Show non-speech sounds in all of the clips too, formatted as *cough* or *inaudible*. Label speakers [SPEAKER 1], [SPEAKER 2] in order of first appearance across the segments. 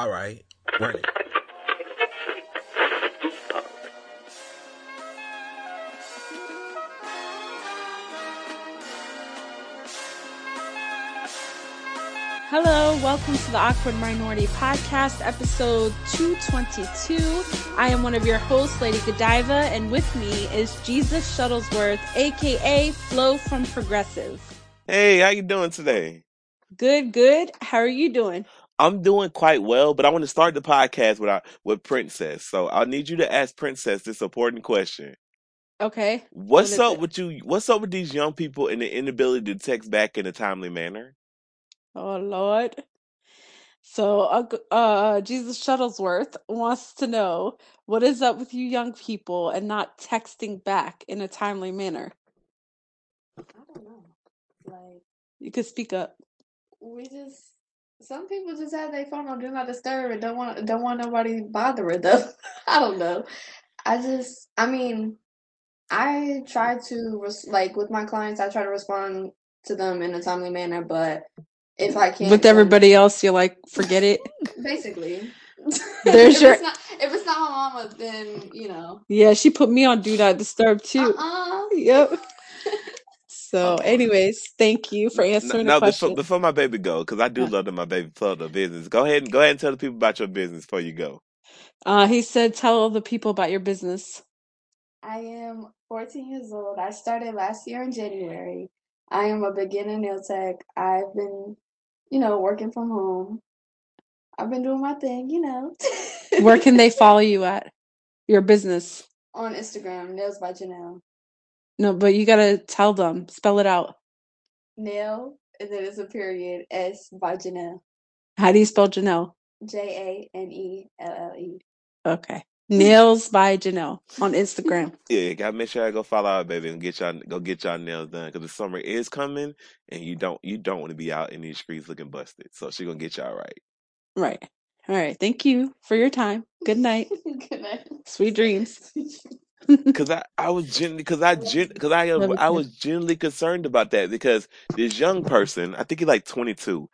[SPEAKER 1] All right, run it.
[SPEAKER 2] Hello, welcome to the Awkward Minority Podcast, episode 222. I am one of your hosts, Lady Godiva, and with me is Jesus Shuttlesworth, aka Flo from Progressive.
[SPEAKER 3] Hey, how you doing today?
[SPEAKER 2] Good, good. How are you doing?
[SPEAKER 3] I'm doing quite well, but I want to start the podcast with our, with Princess. So I need you to ask Princess this important question.
[SPEAKER 2] Okay.
[SPEAKER 3] What's
[SPEAKER 2] is
[SPEAKER 3] up
[SPEAKER 2] it?
[SPEAKER 3] with you? What's up with these young people and the inability to text back in a timely manner?
[SPEAKER 2] Oh, Lord. So, uh, uh, Jesus Shuttlesworth wants to know what is up with you young people and not texting back in a timely manner?
[SPEAKER 4] I don't know. Like
[SPEAKER 2] You could speak up.
[SPEAKER 4] we just some people just have their phone on do not disturb and don't want don't want nobody bothering them. *laughs* I don't know. I just I mean I try to res- like with my clients I try to respond to them in a timely manner, but if I can't
[SPEAKER 2] With
[SPEAKER 4] then
[SPEAKER 2] everybody else, you're like, forget it. *laughs*
[SPEAKER 4] basically *laughs*
[SPEAKER 2] There's
[SPEAKER 4] if
[SPEAKER 2] your
[SPEAKER 4] it's not if it's not my mama then you know
[SPEAKER 2] Yeah, she put me on Do Not Disturb too.
[SPEAKER 4] uh-uh.
[SPEAKER 2] Yep. So,
[SPEAKER 3] Oh,
[SPEAKER 2] anyways, thank you for
[SPEAKER 3] no, no,
[SPEAKER 2] answering the
[SPEAKER 3] no, before
[SPEAKER 2] question.
[SPEAKER 3] before my baby go, because I do
[SPEAKER 2] Uh,
[SPEAKER 3] love that my baby plug the business. Go ahead and go ahead and tell the people about your business before you go.
[SPEAKER 2] uh, he said, tell all the people about your business.
[SPEAKER 4] I am 14 years old. I started last year in January. I am a beginner nail tech. I've been, you know, working from home. I've been doing my thing, you know,
[SPEAKER 2] Where can they *laughs* follow you at? Your business.
[SPEAKER 4] on Instagram, Nails by Janelle.
[SPEAKER 2] No, but you gotta tell them. Spell it out.
[SPEAKER 4] Nail, and then it's a period, S by Janelle.
[SPEAKER 2] How do you spell Janelle?
[SPEAKER 4] J A N E L L E.
[SPEAKER 2] Okay. Nails by Janelle on Instagram.
[SPEAKER 3] Yeah, gotta make sure I go follow our baby and get y'all go get y'all nails done because the summer is coming and you don't you don't want to be out in these streets looking busted. So she gonna get y'all right.
[SPEAKER 2] Right. All right. Thank you for your time. Good night. *laughs*
[SPEAKER 4] Good night.
[SPEAKER 2] Sweet dreams. *laughs*
[SPEAKER 3] Cause I, I was genuinely, cause I gen, cause I, uh, I was genuinely concerned about that because this young person, I think he's like 22.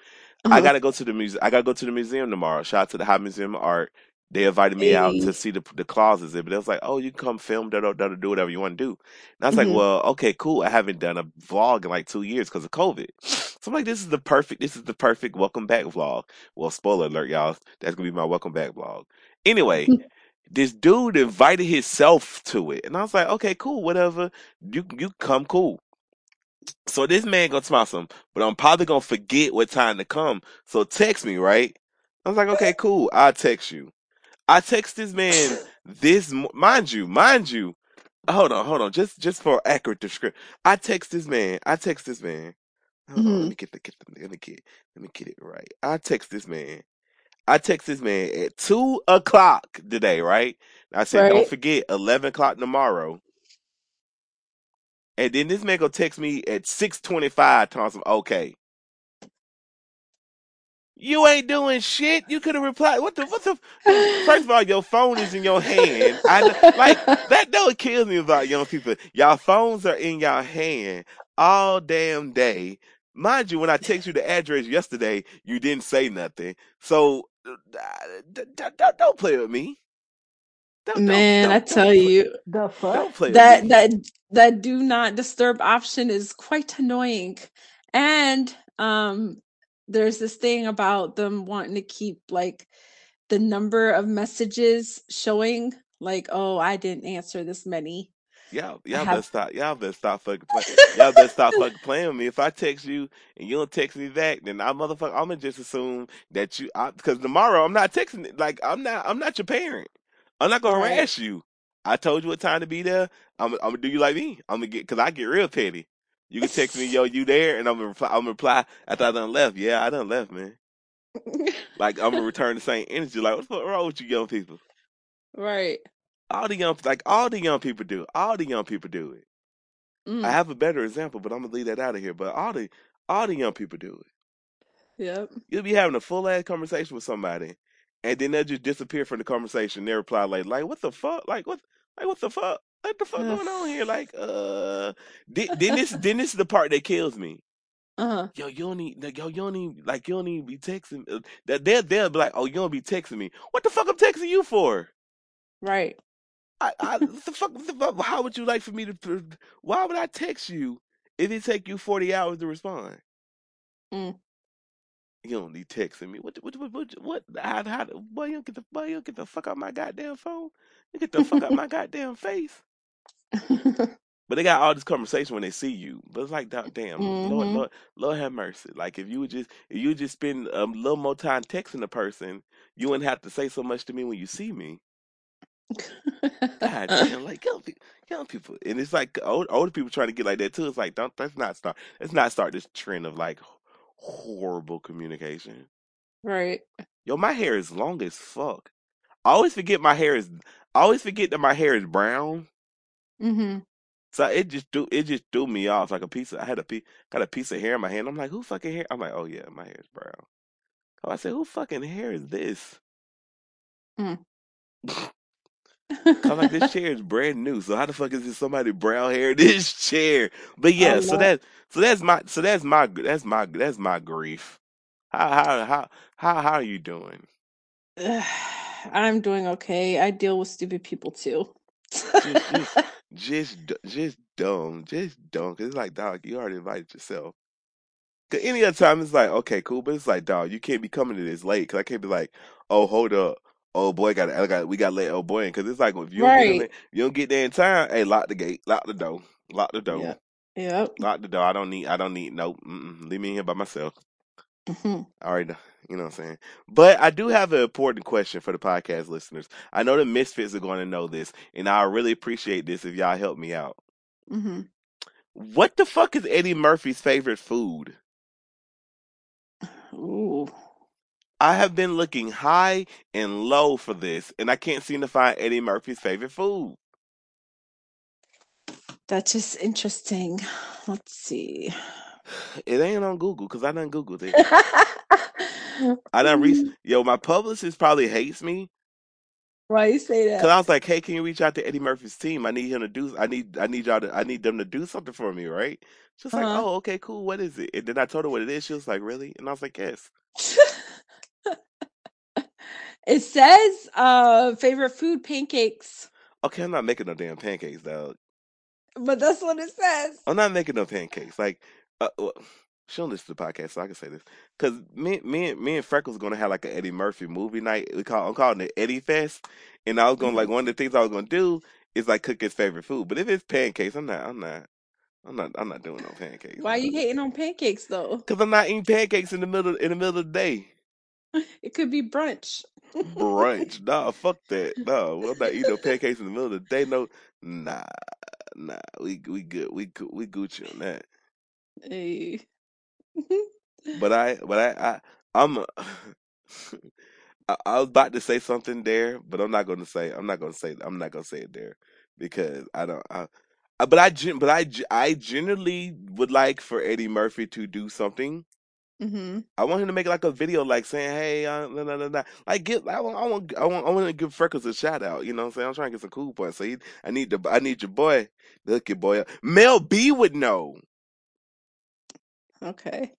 [SPEAKER 3] I
[SPEAKER 2] Uh-huh.
[SPEAKER 3] gotta go to the museum. I gotta go to the museum tomorrow. Shout out to the High Museum of Art. They invited me out to see the the closets there, but they was like, "Oh, you can come film, da da da, do whatever you want to do." And I was like,
[SPEAKER 2] hmm
[SPEAKER 3] "Well, okay, cool. I haven't done a vlog in like two years because of COVID." So I'm like, "This is the perfect. This is the perfect welcome back vlog." Well, spoiler alert, y'all. That's gonna be my welcome back vlog. Anyway, *laughs* this dude invited himself to it, and I was like, "Okay, cool, whatever. You you come, cool." So this man gonna smile some, but I'm probably gonna forget what time to come. So text me, right? I was like, okay, cool. I'll text you. I text this man this, mind you, mind you. Hold on, hold on. Just, just for accurate description, I text this man. I text this man. Hold on, let
[SPEAKER 2] hmm
[SPEAKER 3] me get the, get the, let me get, let me get it right. I text this man. I text this man at two o'clock today, right? I said, don't forget, eleven o'clock tomorrow. And then this man go text me at six twenty-five. Telling some okay. You ain't doing shit. You could have replied. What the? What the? First of all, your phone is in your hand. I like that. Don't kill me about young people. Y'all phones are in your hand all damn day. Mind you, when I text you the address yesterday, you didn't say nothing. So don't play with me. Don't don't
[SPEAKER 2] Man, I
[SPEAKER 3] don't
[SPEAKER 2] tell
[SPEAKER 3] don't play,
[SPEAKER 2] you,
[SPEAKER 5] The fuck?
[SPEAKER 3] don't play with
[SPEAKER 2] that
[SPEAKER 3] me.
[SPEAKER 2] that that do not disturb option is quite annoying. And um there's this thing about them wanting to keep like the number of messages showing like, oh, I didn't answer this many.
[SPEAKER 3] Y'all, y'all better stop. Y'all better stop fucking playing. Y'all better stop *laughs* fucking playing with me. If I text you and you don't text me back, then I motherfucker, I'm gonna just assume that you. Because tomorrow I'm not texting. Like I'm not. I'm not your parent. I'm not gonna
[SPEAKER 2] right.
[SPEAKER 3] harass you. I told you what time to be there. I'm. I'm gonna do you like me. I'm gonna get. Because I get real petty. You can text me, yo, you there, and I'm gonna reply. I'm gonna reply after I done left. Yeah, I done left, man. *laughs* Like I'm gonna return the same energy. Like what's wrong with you, young people?
[SPEAKER 2] Right.
[SPEAKER 3] All the young, like all the young people do. All the young people do it. I
[SPEAKER 2] Mm.
[SPEAKER 3] have a better example, but I'm gonna leave that out of here. But all the all the young people do it.
[SPEAKER 2] Yep.
[SPEAKER 3] You'll be having a full ass conversation with somebody, and then they'll just disappear from the conversation. They reply like, like what the fuck? Like what? Like what the fuck? What the fuck going on here? Like, uh, then, then this *laughs* then this is the part that kills me.
[SPEAKER 2] Uh-huh.
[SPEAKER 3] Yo, you don't need, like, yo, you don't even, like, you don't even be texting. Uh, that they'll, they'll be like, oh, you don't be texting me. What the fuck I'm texting you for?
[SPEAKER 2] Right.
[SPEAKER 3] I, I, the fuck, the fuck, how would you like for me to, why would I text you if it take you 40 hours to respond?
[SPEAKER 2] Mm.
[SPEAKER 3] You don't need texting me. What, what, what, what, what how, how, boy, you don't get the, boy, you don't get the fuck out my goddamn phone. You get the fuck out my *laughs* goddamn face. *laughs* But they got all this conversation when they see you. But it's like, da- damn, Lord,
[SPEAKER 2] Mhm.
[SPEAKER 3] Lord, Lord have mercy. Like if you would just, if you would just spend a little more time texting the person, you wouldn't have to say so much to me when you see me. God damn, like young people, young people, and it's like old, older people trying to get like that too. It's like, don't let's not start, let's not start this trend of like horrible communication.
[SPEAKER 2] right.
[SPEAKER 3] Yo, my hair is long as fuck. I always forget my hair is, I always forget that my hair is brown.
[SPEAKER 2] Mm-hmm.
[SPEAKER 3] So it just threw it just threw me off like a piece of I had a piece got a piece of hair in my hand. I'm like, who fucking hair? I'm like, oh yeah, my hair is brown. Oh, I said, who fucking hair is this?
[SPEAKER 2] Mm. *laughs*
[SPEAKER 3] I'm like, this *laughs* chair is brand new. So how the fuck is this somebody brown hair *laughs* this chair? But yeah, so that so that's my so that's my that's my that's my grief. How how how how how are you doing? *sighs*
[SPEAKER 2] I'm doing okay. I deal with stupid people too.
[SPEAKER 3] Just just *laughs* just just dumb, just dumb. Cause it's like, dog, you already invited yourself. Cause any other time it's like, okay, cool, but it's like, dog, you can't be coming to this late. Cause I can't be like, oh, hold up, oh boy, got I got we got to let oh boy in. Cause it's like, if you don't get
[SPEAKER 2] right.
[SPEAKER 3] you don't get there in time. Hey, lock the gate, lock the door, lock the door,
[SPEAKER 2] Yep. Yep.
[SPEAKER 3] lock the door. I don't need, I don't need, no, leave me in here by myself.
[SPEAKER 2] Mhm.
[SPEAKER 3] All right, you know what I'm saying. But I do have an important question for the podcast listeners. I know the misfits are going to know this, and I really appreciate this if y'all help me out.
[SPEAKER 2] Mhm.
[SPEAKER 3] What the fuck is Eddie Murphy's favorite food? *sighs*
[SPEAKER 2] Ooh.
[SPEAKER 3] I have been looking high and low for this, and I can't seem to find Eddie Murphy's favorite food.
[SPEAKER 2] That's just interesting. Let's see.
[SPEAKER 3] It ain't on Google because I done Googled it. *laughs* I done re- Yo, my publicist probably hates me
[SPEAKER 2] Why you say that?
[SPEAKER 3] because
[SPEAKER 2] that?
[SPEAKER 3] I was like, "Hey, can you reach out to Eddie Murphy's team? I need him to do. I need. I need y'all to. I need them to do something for me, right?" She was like,
[SPEAKER 2] Uh-huh.
[SPEAKER 3] "Oh, okay, cool. What is it?" And then I told her what it is. She was like, "Really?" And I was like, "Yes." *laughs*
[SPEAKER 2] it says uh favorite food pancakes,
[SPEAKER 3] Okay, I'm not making no damn pancakes, dog.
[SPEAKER 2] but that's what it says.
[SPEAKER 3] I'm not making no pancakes. Like, uh, well, she don't listen to the podcast, so I can say this. Cause me, me, and me and Freckles gonna have like an Eddie Murphy movie night. We call, I'm calling it Eddie Fest, and I was gonna like
[SPEAKER 2] Mhm.
[SPEAKER 3] one of the things I was gonna do is like cook his favorite food. But if it's pancakes, I'm not, I'm not, I'm not, I'm not doing no pancakes.
[SPEAKER 2] Why are
[SPEAKER 3] you
[SPEAKER 2] hating on pancakes though?
[SPEAKER 3] Cause I'm not eating pancakes in the middle in the middle of the day. *laughs*
[SPEAKER 2] It could be brunch.
[SPEAKER 3] Brunch, *laughs* nah, fuck that. No, I'm not eating no pancakes in the middle of the day. No, nah, nah. We we good. We good. We Gucci on that.
[SPEAKER 2] Hey.
[SPEAKER 3] But I, but I, I I'm. A, *laughs* I, I was about to say something there, but I'm not going to say. I'm not going to say. I'm not going to say it there because I don't. I- but I, but I, I generally would like for Eddie Murphy to do something.
[SPEAKER 2] Hmm
[SPEAKER 3] I want him to make like a video, like saying, "Hey, uh, nah, nah, nah, nah." like get. I want, I want, I want, I want to give Freckles a shout out. You know what I'm saying? I'm trying to get some cool points. So he, I need the, I need your boy, to hook your boy up. Mel B would know.
[SPEAKER 2] Okay.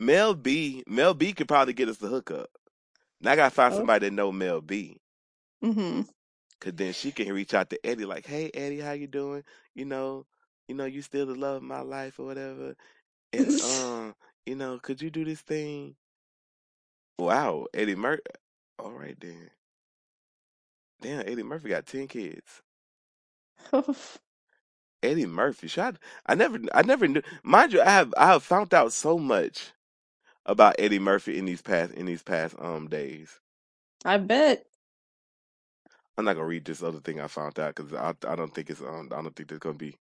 [SPEAKER 3] Mel B, Mel B could probably get us the hookup. Now I gotta find
[SPEAKER 2] Oh.
[SPEAKER 3] somebody that know Mel B.
[SPEAKER 2] Mm-hmm.
[SPEAKER 3] Cause then she can reach out to Eddie like, "Hey Eddie, how you doing? You know, you know, you still the love of my life or whatever. And um, *laughs* you know, could you do this thing?" Wow, Eddie Murphy. All right then. Damn, Eddie Murphy got ten kids. *laughs* Eddie Murphy. Should I, I never, I never knew. Mind you, I have, I have found out so much about Eddie Murphy in these past, in these past um days.
[SPEAKER 2] I bet.
[SPEAKER 3] I'm not gonna read this other thing I found out because I, I don't think it's um, I don't think there's gonna be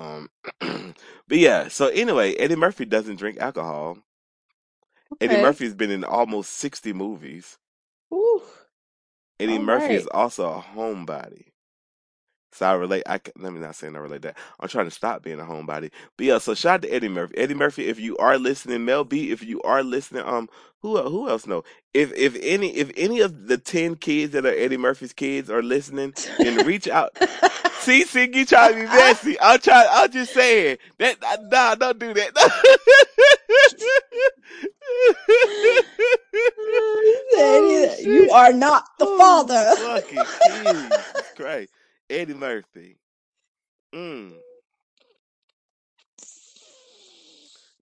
[SPEAKER 3] um. *clears throat* but yeah. So anyway, Eddie Murphy doesn't drink alcohol. Eddie
[SPEAKER 2] Okay.
[SPEAKER 3] Murphy has been in almost 60 movies.
[SPEAKER 2] Ooh.
[SPEAKER 3] Eddie
[SPEAKER 2] All
[SPEAKER 3] Murphy
[SPEAKER 2] right.
[SPEAKER 3] is also a homebody. So I relate. I let me not say I relate that. I'm trying to stop being a homebody. But yeah, so shout out to Eddie Murphy. Eddie Murphy, if you are listening, Mel B, if you are listening, um, who el- who else know? If if any if any of the ten kids that are Eddie Murphy's kids are listening, then reach out *laughs* *laughs* See, see, you trying to be messy. I'm trying. I'm just saying that. Nah, don't do that.
[SPEAKER 2] oh, you are not the
[SPEAKER 3] Oh,
[SPEAKER 2] father.
[SPEAKER 3] Fucking Jesus Christ, Eddie Murphy. Mm.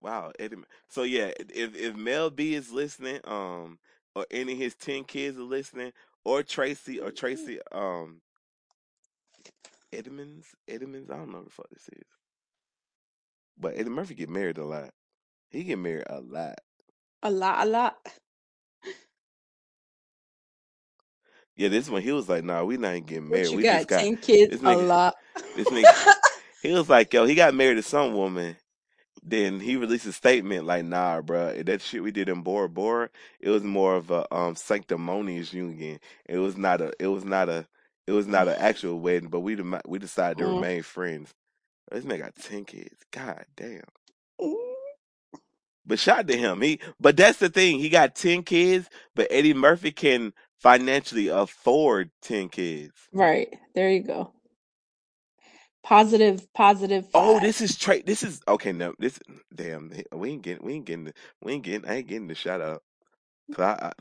[SPEAKER 3] Wow, Eddie. So yeah, if if Mel B is listening, um, or any of his ten kids are listening, or Tracy or Tracy, um, Edmonds, Edmonds. I don't know what the fuck this is. But Eddie Murphy get married a lot. He get married a lot.
[SPEAKER 2] A lot, a lot.
[SPEAKER 3] Yeah, this one he was like, "Nah, we not even getting married. We
[SPEAKER 2] got?
[SPEAKER 3] just got
[SPEAKER 2] Ten kids?
[SPEAKER 3] this
[SPEAKER 2] A lot.
[SPEAKER 3] This *laughs* nigga. he was like, yo, he got married to some woman. Then he released a statement like, "Nah, bruh, that shit we did in Bora Bora, it was more of a um sanctimonious union. It was not a, it was not a, it was not an actual wedding. But we dem- we decided to
[SPEAKER 2] Mm.
[SPEAKER 3] remain friends. This man got ten kids. God damn.
[SPEAKER 2] Mm.
[SPEAKER 3] But shout to him. He, but that's the thing. He got ten kids, but Eddie Murphy can financially afford ten kids.
[SPEAKER 2] Right. There you go. Positive, positive.
[SPEAKER 3] Oh, this is Trey. This is okay. No, this damn. We ain't getting. We ain't getting. The, we ain't getting. I ain't getting the shout out. I, I,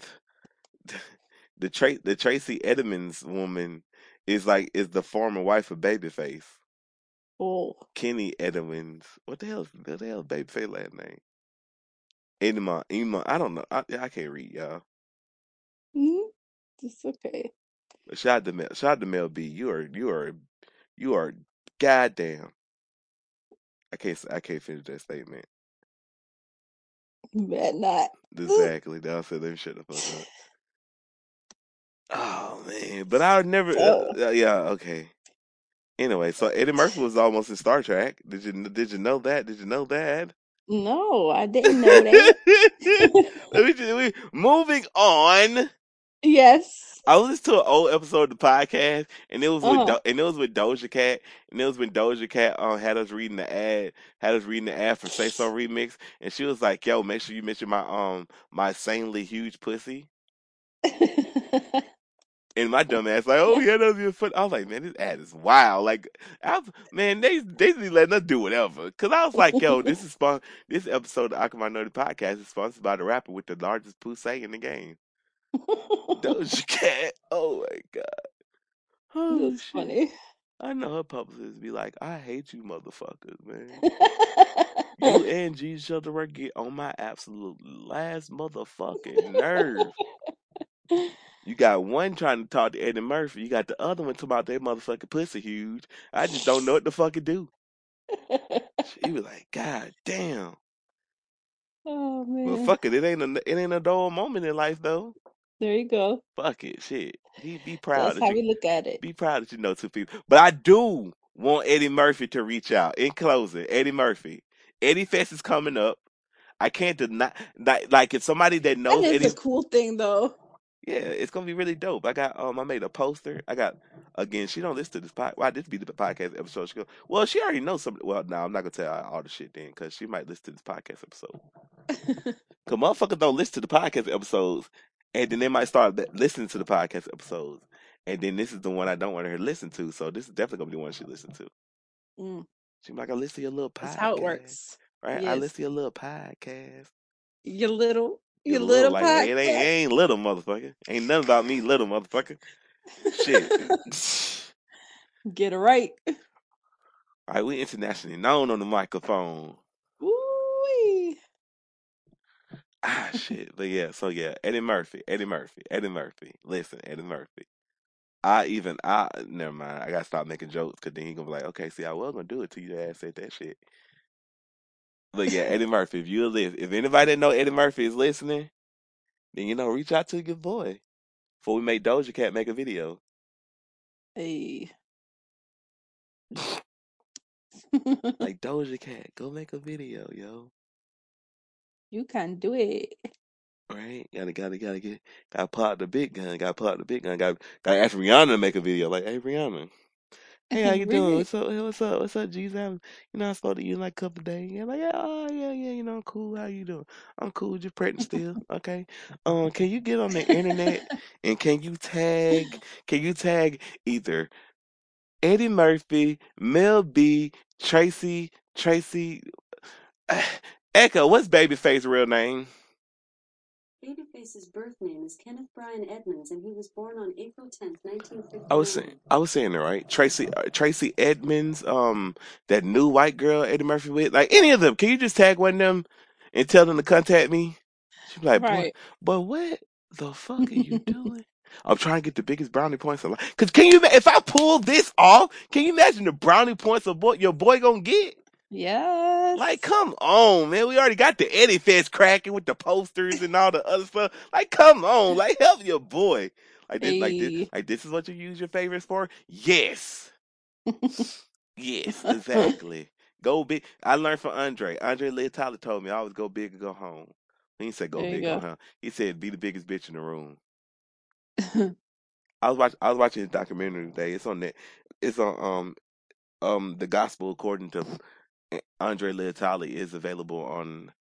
[SPEAKER 3] *sighs* the Tra- the Tracy Edmonds woman is like is the former wife of Babyface.
[SPEAKER 2] Oh.
[SPEAKER 3] Kenny Edmonds. What the hell? is- What the hell? Babyface last name? Edmond. Edmond. I don't know. I, I can't read y'all.
[SPEAKER 2] Mm. It's okay.
[SPEAKER 3] Shout out to Mel. Shout out to Mel B. You are. You are. You are. Goddamn. I can't. I can't finish that statement.
[SPEAKER 2] You bet not.
[SPEAKER 3] Exactly. Now I said, let me shut the fuck up. *laughs* Man, but I would never. Uh, uh, yeah, okay. Anyway, so Eddie Murphy was almost in Star Trek. Did you did you know that? Did you know that?
[SPEAKER 2] No, I didn't know that. *laughs*
[SPEAKER 3] Let me just, we, moving on.
[SPEAKER 2] yes.
[SPEAKER 3] I listened to an old episode of the podcast, and it was with
[SPEAKER 2] Uh-huh.
[SPEAKER 3] Do- and it was with Doja Cat, and it was when Doja Cat um had us reading the ad, had us reading the ad for Say So Remix, and she was like, "Yo, make sure you mention my um my insanely huge pussy." *laughs* And my dumb ass like, oh yeah, that's your foot. I was like, man, this ad is wild. Like, I, man, they they be letting us do whatever. Cause I was like, yo, *laughs* this is spon- This episode of Awkward Minority Podcast is sponsored by the rapper with the largest pussy in the game, *laughs* Doja Cat. Oh my god. Oh
[SPEAKER 2] That's
[SPEAKER 3] shit.
[SPEAKER 2] funny.
[SPEAKER 3] I know her publicists be like, I hate you motherfuckers, man. *laughs* You and G Shuttlesworth get on my absolute last motherfucking nerve. You got one trying to talk to Eddie Murphy. You got the other one talking about their motherfucking pussy huge. I just don't know what the fuck to do. She was like, God damn. *laughs*
[SPEAKER 2] oh man.
[SPEAKER 3] Well, fuck it. It ain't a it ain't a dull moment in life though.
[SPEAKER 2] There you go.
[SPEAKER 3] Fuck it. Shit. Be be proud
[SPEAKER 2] That's
[SPEAKER 3] that
[SPEAKER 2] how
[SPEAKER 3] you
[SPEAKER 2] we look at it.
[SPEAKER 3] be proud that you know two people. But I do want Eddie Murphy to reach out. In closing, Eddie Murphy. Eddie Fest is coming up. I can't deny like, like if somebody that
[SPEAKER 2] That
[SPEAKER 3] knows
[SPEAKER 2] is
[SPEAKER 3] Eddie
[SPEAKER 2] a cool thing though.
[SPEAKER 3] Yeah, it's gonna be really dope. I got um, I made a poster. I got again. She don't listen to this podcast. Why this be the podcast episode? She go, well, she already knows some. Well, no, I'm not gonna tell her all the shit then, because she might listen to this podcast episode. *laughs* Cause motherfuckers don't listen to the podcast episodes, and then they might start listening to the podcast episodes, and then this is the one I don't want her to listen to. So this is definitely gonna be the one she listen to.
[SPEAKER 2] Mm,
[SPEAKER 3] She might go listen to your little
[SPEAKER 2] that's
[SPEAKER 3] podcast,
[SPEAKER 2] how it works.
[SPEAKER 3] right? I listen to your little podcast.
[SPEAKER 2] Your little,
[SPEAKER 3] Little
[SPEAKER 2] little
[SPEAKER 3] like it ain't, it ain't little motherfucker. Ain't nothing about me, little motherfucker. Shit. *laughs*
[SPEAKER 2] Get it right.
[SPEAKER 3] All right, we internationally known on the microphone.
[SPEAKER 2] Ooh.
[SPEAKER 3] Ah, shit. But yeah, so yeah, Eddie Murphy, Eddie Murphy, Eddie Murphy. Listen, Eddie Murphy. I even I never mind. I gotta stop making jokes because then he gonna be like, okay, see, I was gonna do it till you ass said that shit. But yeah, Eddie Murphy. If you live, if anybody that know Eddie Murphy is listening, then you know, reach out to your boy before we make Doja Cat make a video.
[SPEAKER 2] Hey. *laughs*
[SPEAKER 3] Like Doja Cat, go make a video, yo.
[SPEAKER 2] you can do it.
[SPEAKER 3] Right? Gotta gotta gotta get gotta out the big gun. Gotta out the big gun. Gotta gotta ask Rihanna to make a video. Like, hey Rihanna, hey, how *laughs* you doing?
[SPEAKER 2] Really?
[SPEAKER 3] What's up? Hey, what's up? What's up? I haven't- You know, I spoke to you in like a couple days. Yeah, like, yeah, oh, yeah, yeah. You know, I'm cool. How you doing? I'm cool. Just pregnant still. Okay. Um, can you get on the internet *laughs* and can you tag? Can you tag either Eddie Murphy, Mel B, Tracy, Tracy. *sighs* Echo, what's Babyface's real name?
[SPEAKER 1] Babyface's birth name is Kenneth Brian Edmonds, and he was born on April 10th, 1959.
[SPEAKER 3] I was saying, I was saying it right. Tracy, uh, Tracy Edmonds, um, that new white girl Eddie Murphy with, like any of them. Can you just tag one of them and tell them to contact me? She'd like, boy,
[SPEAKER 2] Right.
[SPEAKER 3] but what the fuck are you *laughs* doing? I'm trying to get the biggest brownie points alive. Cause can you, if I pull this off, can you imagine the brownie points of boy, your boy gonna get?
[SPEAKER 2] Yes.
[SPEAKER 3] Like, come on, man. We already got the Eddie Fest cracking with the posters and all the other stuff. Like, come on, like help your boy. Like this, like this, like this is what you use your favorites for? Yes. Yes, *laughs* exactly. Go big. I learned from Andre. Andre Leon Talley told me I always go big or go home. He didn't say go
[SPEAKER 2] There
[SPEAKER 3] big
[SPEAKER 2] go.
[SPEAKER 3] go home. He said be the biggest bitch in the room. *laughs* I was watching I was watching his documentary today. It's on that it's on um um the gospel according to Andre Leon Talley is available on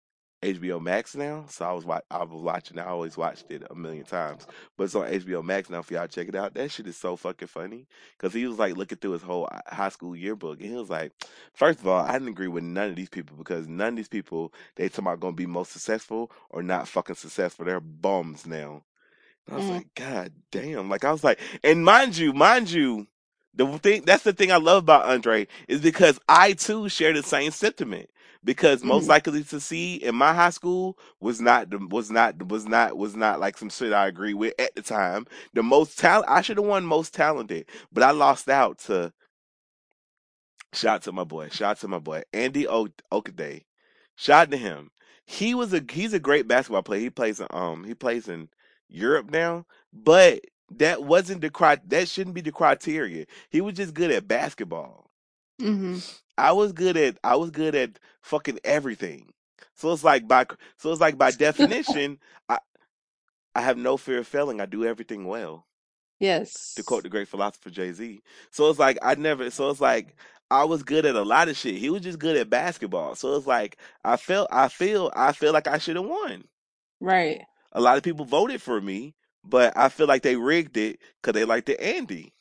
[SPEAKER 3] HBO Max now. So I was wa- I was watching. I always watched it a million times, but it's on HBO Max now. For y'all check it out. That shit is so fucking funny because he was like looking through his whole uh, high school yearbook, and he was like, first of all, I didn't agree with none of these people because none of these people they talking about gonna be most successful or not fucking successful. They're bums now. And I was
[SPEAKER 2] Mm.
[SPEAKER 3] like, God damn! Like I was like, and mind you, mind you, the thing that's the thing I love about Andre is because I too share the same sentiment. Because most
[SPEAKER 2] Mhm.
[SPEAKER 3] likely to see in my high school was not the was not was not was not like some shit I agree with at the time. The most talent I should have won most talented, but I lost out to shout out to my boy, shout out to my boy Andy o- Okaday. Shout out to him. He was a he's a great basketball player. He plays in um he plays in Europe now, but that wasn't the cri that shouldn't be the criteria. He was just good at basketball.
[SPEAKER 2] Mhm.
[SPEAKER 3] I was good at I was good at fucking everything. So it's like by so it's like by definition, *laughs* I I have no fear of failing. I do everything well.
[SPEAKER 2] Yes.
[SPEAKER 3] To quote the great philosopher Jay Z. So it's like I never so it's like I was good at a lot of shit. He was just good at basketball. So it's like I felt I feel I feel like I should have won.
[SPEAKER 2] Right.
[SPEAKER 3] A lot of people voted for me, but I feel like they rigged it because they liked the Andy.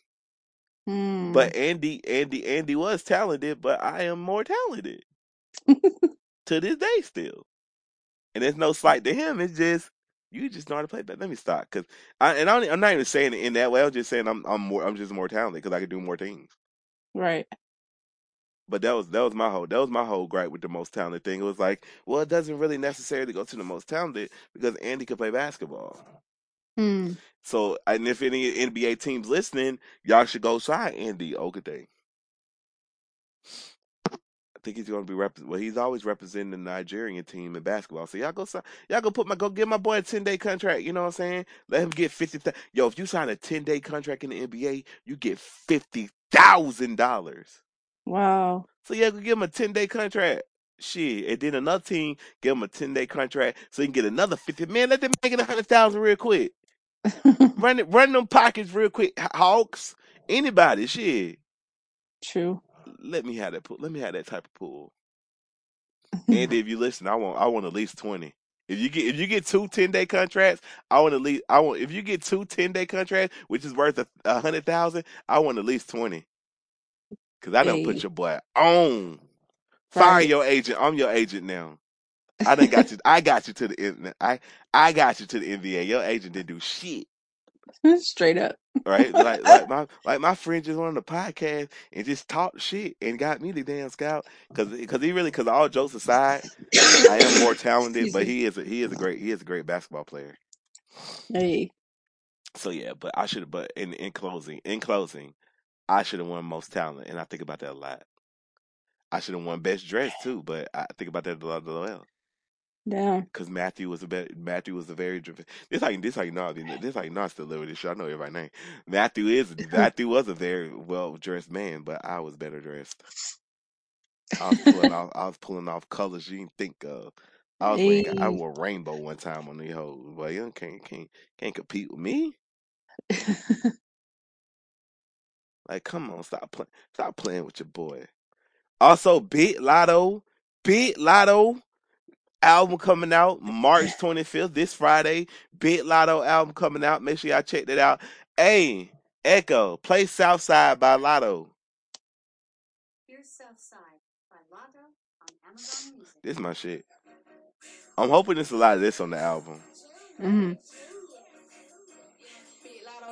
[SPEAKER 2] Mm.
[SPEAKER 3] But Andy, Andy, Andy was talented, but I am more talented *laughs* to this day still. And there's no slight to him. It's just you just know how to play. But let me stop because I and I, I'm not even saying it in that way. I'm just saying I'm I'm more I'm just more talented because I can do more things.
[SPEAKER 2] Right.
[SPEAKER 3] But that was that was my whole that was my whole gripe with the most talented thing. It was like, well, it doesn't really necessarily go to the most talented because Andy could play basketball.
[SPEAKER 2] Mm.
[SPEAKER 3] So, and if any NBA teams listening, y'all should go sign Andy Okaday. I think he's going to be rep. Well, he's always representing the Nigerian team in basketball. So y'all go sign. Y'all go put my go give my boy a ten day contract. You know what I'm saying? Let him get fifty. Th- Yo, if you sign a ten day contract in the NBA, you get fifty thousand dollars.
[SPEAKER 2] Wow.
[SPEAKER 3] So yeah, go give him a ten day contract. Shit, and then another team give him a ten day contract so he can get another fifty. Man, let them make it a hundred thousand real quick. *laughs* Run it, run them pockets real quick. Hawks, anybody, shit.
[SPEAKER 2] True.
[SPEAKER 3] Let me have that. pool. Let me have that type of pool. *laughs* Andy, if you listen, I want I want at least twenty. If you get if you get two 10 day contracts, I want at least I want if you get two 10 day contracts, which is worth a, a hundred thousand, I want at least twenty. Cause I done put your boy on. Fire
[SPEAKER 2] Right.
[SPEAKER 3] your agent. I'm your agent now. I done got you. I got you to the I I got you to the NBA. Your agent didn't do shit. *laughs*
[SPEAKER 2] Straight up.
[SPEAKER 3] Right? Like like *laughs* my like my friend just went on the podcast and just talked shit and got me the damn scout. Cause cause he really cause all jokes aside, I am more talented,
[SPEAKER 2] Excuse
[SPEAKER 3] but
[SPEAKER 2] me.
[SPEAKER 3] he is a, he is a great he is a great basketball player.
[SPEAKER 2] Hey.
[SPEAKER 3] So yeah, but I should have. But in in closing, in closing, I should have won most talent, and I think about that a lot. I should have won best dress too, but I think about that a lot as well.
[SPEAKER 2] Damn.
[SPEAKER 3] Cause Matthew was a be- Matthew was a very driven. This you this how you know this know I still live with this shit. I know everybody's name. Matthew is *laughs* Matthew was a very well dressed man, but I was better dressed. I was pulling off I was pulling off colors you didn't think of. I was wearing I
[SPEAKER 2] Hey.
[SPEAKER 3] wore rainbow one time on the whole. Well, you can't can't can't compete with me. *laughs* Like, come on, stop playing, stop playing with your boy. Also, Big Latto, Big Latto album coming out March 25th, this Friday. Big Latto album coming out. Make sure y'all check that out. Hey, Echo, play Southside by Latto. Here's by This is my shit. I'm hoping there's a lot of this on the album.
[SPEAKER 2] Mm-hmm.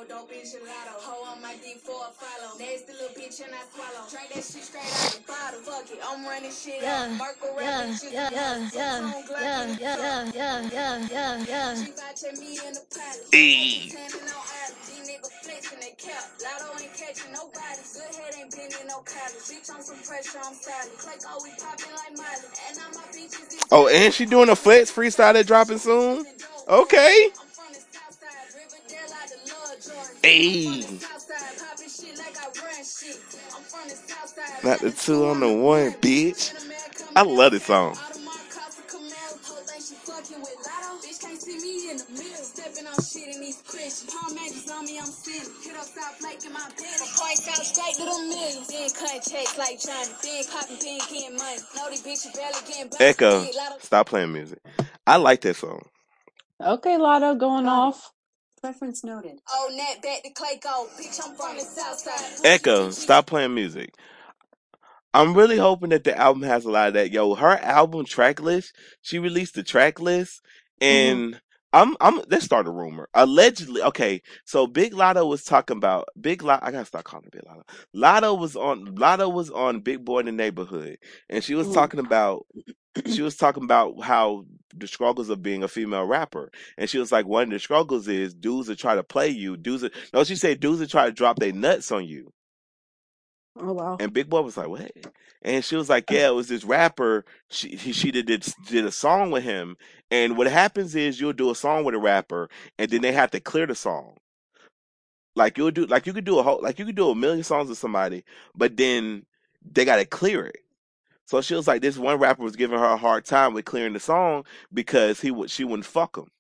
[SPEAKER 6] Big Latto, dope bitch, gelato. Hoe on my dick for a follow. Nasty little bitch and I swallow. Drink that shit straight out the bottle. Fuck it, I'm running shit
[SPEAKER 7] Yeah,
[SPEAKER 6] up. Merkle
[SPEAKER 7] yeah,
[SPEAKER 6] rapping shit
[SPEAKER 7] yeah, yeah, yeah,
[SPEAKER 6] Two-tone Glock
[SPEAKER 7] yeah,
[SPEAKER 6] in the
[SPEAKER 7] yeah,
[SPEAKER 6] cup.
[SPEAKER 7] yeah, yeah, yeah, yeah.
[SPEAKER 6] She watching me in the pilot.
[SPEAKER 3] Hey.
[SPEAKER 6] Tanning on island. These niggas flexing they cap. Latto ain't catching nobody. Good head ain't been in no college. Bitch on some pressure, I'm solid. Clay always oh, popping like Miley. And now my bitches is
[SPEAKER 3] Oh, and she doing a flex freestyle that dropping soon. Okay.
[SPEAKER 6] I'm side,
[SPEAKER 3] Not the two on the one, bitch. I love this song.
[SPEAKER 6] Audemars Casa Camaro, whole thing she fucking with Latto. Bitch can't see me in the mirror, stepping on shit in these Christians. Palm Angels on me, I'm sinning. Hit up South Lake in my bed. From points out straight to the millions. Been cutting checks like Johnny. Been popping, been getting money. Know these bitches barely getting by.
[SPEAKER 3] Echo, stop playing music. I like that song.
[SPEAKER 2] Okay, Latto going off.
[SPEAKER 1] Preference noted.
[SPEAKER 6] Oh, net back to Clay Gold. Bitch, I'm from the south side.
[SPEAKER 3] Echo, stop playing music. I'm really hoping that the album has a lot of that. Yo, her album track list, she released the track list mm-hmm. and I'm I'm let's start a rumor. Allegedly, okay, so Big Latto was talking about Big Latto I gotta start calling her Big Latto. Latto was on Latto was on Big Boy in the Neighborhood and she was
[SPEAKER 2] Ooh.
[SPEAKER 3] talking about she was talking about how the struggles of being a female rapper. And she was like, one of the struggles is dudes that try to play you, dudes that, no, she said dudes that try to drop their nuts on you.
[SPEAKER 2] Oh wow.
[SPEAKER 3] And Big Boy was like, "What?" And she was like, "Yeah, it was this rapper. She he, she did, did did a song with him. And what happens is you'll do a song with a rapper, and then they have to clear the song. Like you'll do, like you could do a whole, like you could do a million songs with somebody, but then they got to clear it. So she was like, this one rapper was giving her a hard time with clearing the song because he would she wouldn't fuck him,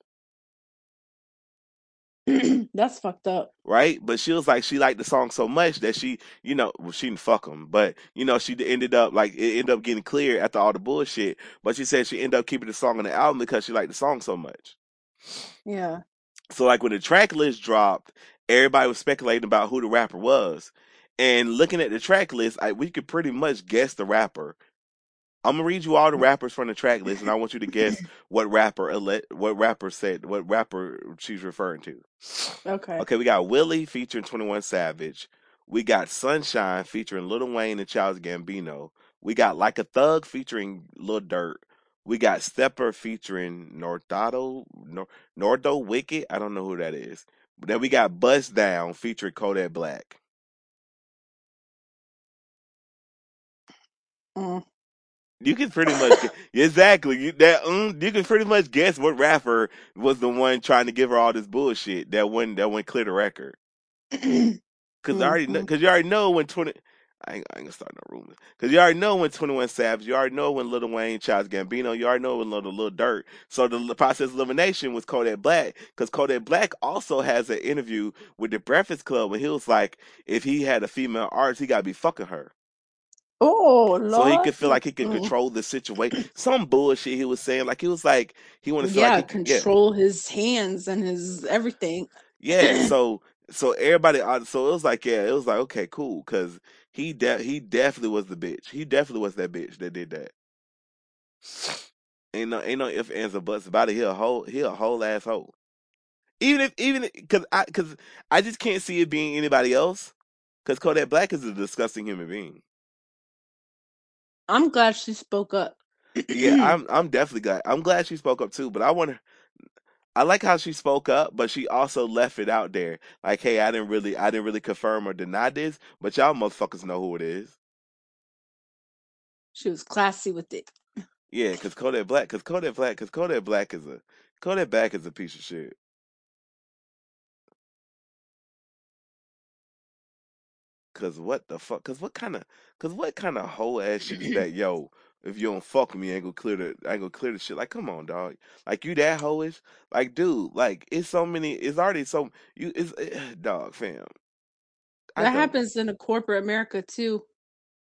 [SPEAKER 3] *clears throat*
[SPEAKER 2] That's fucked up.
[SPEAKER 3] right? But she was like, she liked the song so much that she, you know, well, she didn't fuck him, but you know, she ended up like it ended up getting clear after all the bullshit. But she said she ended up keeping the song on the album because she liked the song so much.
[SPEAKER 2] Yeah.
[SPEAKER 3] So like when the track list dropped, everybody was speculating about who the rapper was. And looking at the track list, I, we could pretty much guess the rapper. I'm gonna read you all the rappers from the track list, and I want you to guess what rapper what rapper said what rapper she's referring to.
[SPEAKER 2] Okay.
[SPEAKER 3] Okay, we got Willie featuring 21 Savage. We got Sunshine featuring Lil Wayne and Charles Gambino. We got Like a Thug featuring Lil Durk. We got Stepper featuring Nordato Nor- Nordo Wicked. I don't know who that is. But then we got Bust Down featuring Kodak Black.
[SPEAKER 2] Mm.
[SPEAKER 3] You can pretty much *laughs* exactly you, that. Mm, you can pretty much guess what rapper was the one trying to give her all this bullshit that one that one clear the record. *clears throat* Cause I already
[SPEAKER 2] Mhm.
[SPEAKER 3] cause you already know when twenty. I ain't, I ain't gonna start no rumors. Cause you already know when Twenty One Savage. You already know when Lil Wayne, Charles Gambino. You already know when Lil Lil Durk. So the process of elimination was Kodak Black. Cause Kodak Black also has an interview with the Breakfast Club when he was like, if he had a female artist, he gotta be fucking her,
[SPEAKER 2] Oh Lord.
[SPEAKER 3] so he could feel like he could
[SPEAKER 2] Mm.
[SPEAKER 3] control the situation. Some bullshit he was saying. Like he was like he wanted to feel
[SPEAKER 2] Yeah,
[SPEAKER 3] like he could. Yeah,
[SPEAKER 2] control his hands and his everything.
[SPEAKER 3] Yeah, *clears throat* so so everybody, uh, so it was like, yeah, it was like, okay, cool, because he de- he definitely was the bitch. He definitely was that bitch that did that. Ain't no ain't no if ands or buts about it. He a whole he a whole asshole. Even if even because I because I just can't see it being anybody else. Because Kodak Black is a disgusting human being.
[SPEAKER 2] I'm glad she spoke up. *clears throat*
[SPEAKER 3] Yeah, *clears throat* I'm I'm definitely glad. I'm glad she spoke up too. But I want to. I like how she spoke up, but she also left it out there. Like, hey, I didn't really I didn't really confirm or deny this, but y'all motherfuckers know who it is.
[SPEAKER 2] she was classy with it.
[SPEAKER 3] Yeah, because Kodak Black, because Kodak Black, because Kodak Black is a Kodak Black is a piece of shit. Cause what the fuck? Cause what kind of? Cause what kind of whole ass shit is that? *laughs* Yo, if you don't fuck with me, I ain't gonna clear the, I ain't gonna clear the shit. Like, come on, dog. Like you that hoish? Like, dude, like it's so many. It's already so you. It's eh, *sighs* dog, fam. I
[SPEAKER 2] That
[SPEAKER 3] don't.
[SPEAKER 2] happens in a corporate America too.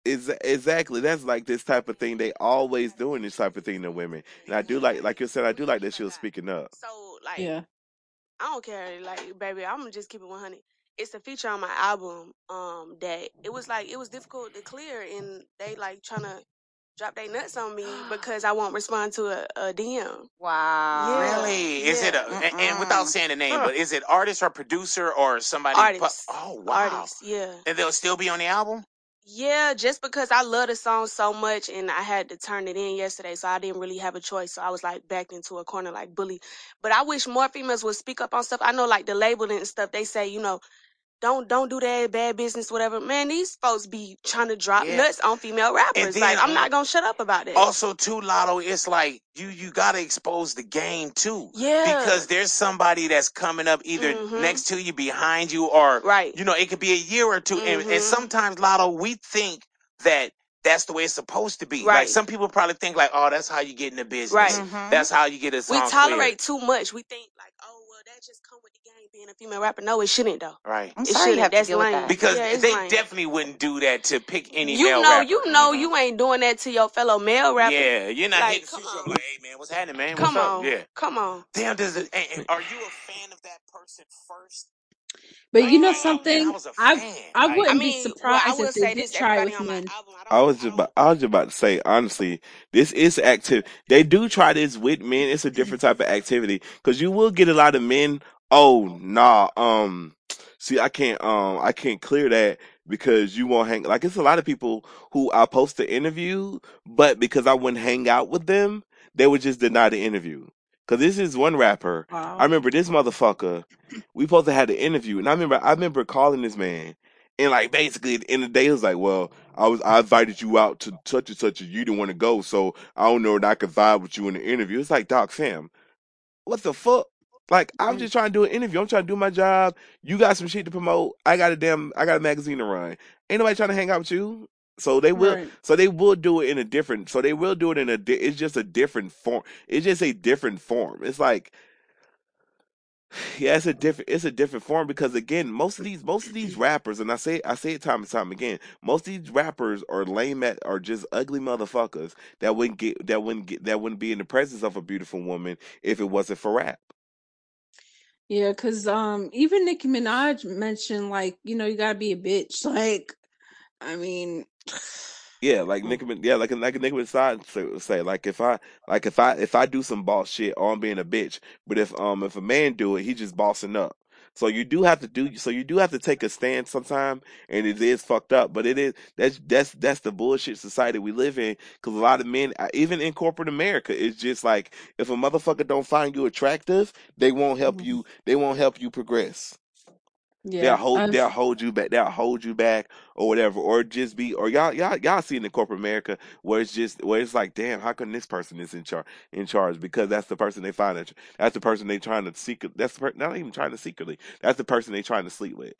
[SPEAKER 3] Is exactly that's like this type of thing. They always doing this type of thing to women, and I do like, like you said, I do like that she was speaking up.
[SPEAKER 6] So like
[SPEAKER 2] Yeah.
[SPEAKER 6] I don't care, like baby, I'm gonna just keep it 100. It's a feature on my album um that it was like it was difficult to clear and they like trying to
[SPEAKER 5] drop their nuts on me *gasps* because I won't respond to a, a DM.
[SPEAKER 8] Wow.
[SPEAKER 5] Yeah.
[SPEAKER 9] Really? Is it a and, and without saying the name,
[SPEAKER 3] Huh.
[SPEAKER 9] but is it artist or producer or somebody? pu- oh wow.
[SPEAKER 5] Artists, yeah.
[SPEAKER 9] And they'll still be on the album.
[SPEAKER 5] Yeah, just because I love the song so much and I had to turn it in yesterday, so I didn't really have a choice. So I was like backed into a corner like bully. But I wish more females would speak up on stuff. I know like the labeling and stuff, they say, you know, don't don't do that, bad business, whatever. Man, these folks be trying to drop
[SPEAKER 9] Yeah.
[SPEAKER 5] nuts on female rappers.
[SPEAKER 9] then
[SPEAKER 5] like I'm not gonna shut up about it.
[SPEAKER 9] Also, too, Latto, it's like you you gotta expose the game too.
[SPEAKER 5] Yeah.
[SPEAKER 9] Because there's somebody that's coming up either
[SPEAKER 5] Mhm.
[SPEAKER 9] next to you, behind you, or
[SPEAKER 5] Right.
[SPEAKER 9] you know, it could be a year or 2 and, and
[SPEAKER 5] Mhm.
[SPEAKER 9] sometimes, Latto, we think that that's the way it's supposed to be. Like some people probably think like, oh, that's how you get in the business.
[SPEAKER 5] Right.
[SPEAKER 8] Mhm.
[SPEAKER 9] That's how you get a song.
[SPEAKER 5] we
[SPEAKER 9] song
[SPEAKER 5] tolerate too much. We think like, oh well, that just come with the game being a female rapper. No, it shouldn't though.
[SPEAKER 9] Right.
[SPEAKER 8] I'm
[SPEAKER 5] It
[SPEAKER 8] sorry you
[SPEAKER 5] shouldn't.
[SPEAKER 8] have to
[SPEAKER 5] That's
[SPEAKER 8] deal with
[SPEAKER 5] lame.
[SPEAKER 8] that.
[SPEAKER 9] Because
[SPEAKER 5] yeah, it's
[SPEAKER 9] they
[SPEAKER 5] lame.
[SPEAKER 9] definitely wouldn't do that to pick any
[SPEAKER 5] You
[SPEAKER 9] male
[SPEAKER 5] know,
[SPEAKER 9] rapper.
[SPEAKER 5] you know, you ain't doing that to your fellow male rapper.
[SPEAKER 9] Yeah, you're not
[SPEAKER 5] Like,
[SPEAKER 9] hitting
[SPEAKER 5] come
[SPEAKER 9] Future up
[SPEAKER 5] on.
[SPEAKER 9] like, hey man, what's happening, man?
[SPEAKER 5] Come
[SPEAKER 9] what's
[SPEAKER 5] on,
[SPEAKER 9] up? Yeah.
[SPEAKER 5] come on.
[SPEAKER 9] Damn, does it? And, and are you a fan of that person first?
[SPEAKER 2] But you know
[SPEAKER 9] Like, oh, man, I
[SPEAKER 2] something?
[SPEAKER 9] was a
[SPEAKER 2] I
[SPEAKER 9] fan.
[SPEAKER 2] I
[SPEAKER 9] Like,
[SPEAKER 5] I
[SPEAKER 2] wouldn't be
[SPEAKER 5] mean, well,
[SPEAKER 2] surprised
[SPEAKER 5] I will
[SPEAKER 2] if they
[SPEAKER 5] say
[SPEAKER 2] did
[SPEAKER 5] this:
[SPEAKER 2] try
[SPEAKER 5] everybody
[SPEAKER 2] with
[SPEAKER 5] on my
[SPEAKER 2] men.
[SPEAKER 5] album, I
[SPEAKER 3] I
[SPEAKER 5] don't,
[SPEAKER 3] was
[SPEAKER 5] I
[SPEAKER 3] just
[SPEAKER 5] don't.
[SPEAKER 3] about, I was just about to say honestly, this is active. They do try this with men. It's a different type of activity because you will get a lot of men. Oh nah, um, see, I can't, um, I can't clear that because you won't hang. Like it's a lot of people who I post the interview, but because I wouldn't hang out with them, they would just deny the interview. Cause this is one rapper. I
[SPEAKER 2] Wow.
[SPEAKER 3] remember this motherfucker. We supposed to have the interview, and I remember I remember calling this man, and like basically at the end of the day, it was like, well, I was I invited you out to such and such, and you didn't want to go, so I don't know that I could vibe with you in the interview. It's like, Doc Sam, what the fuck? Like I'm
[SPEAKER 2] Mm.
[SPEAKER 3] just trying to do an interview. I'm trying to do my job. You got some shit to promote. I got a damn. I got a magazine to run. Ain't nobody trying to hang out with you. So they will.
[SPEAKER 2] Right.
[SPEAKER 3] So they will do it in a different. So they will do it in a. di- It's just a different form. It's just a different form. It's like yeah, it's a different it's a different form because again, most of these most of these *clears throat* rappers, and I say I say it time and time again, most of these rappers are lame at are just ugly motherfuckers that wouldn't get that wouldn't get that wouldn't be in the presence of a beautiful woman if it wasn't for rap.
[SPEAKER 2] Yeah, cause um even Nicki Minaj mentioned like, you know, you gotta be a bitch. *laughs* Like, I mean *sighs*
[SPEAKER 3] Yeah, like Nicki, Min- yeah, like like Nicki Minaj say, say, like if I like if I if I do some boss shit, oh, I'm being a bitch. But if um if a man do it, he just bossing up. So you do have to do so you do have to take a stand sometime, and it is fucked up. But it is that's that's that's the bullshit society we live in. Because a lot of men, uh, even in corporate America, it's just like if a motherfucker don't find you attractive, they won't help
[SPEAKER 2] Mhm.
[SPEAKER 3] you. They won't help you progress. They'll
[SPEAKER 2] yeah,
[SPEAKER 3] hold
[SPEAKER 2] I've
[SPEAKER 3] they'll hold you back they'll hold you back or whatever or just be or y'all y'all y'all see in the corporate America where it's just where it's like damn how come this person is in charge in charge because that's the person they find it that's the person they trying to secret that's the per- not even trying to secretly that's the person they trying to sleep with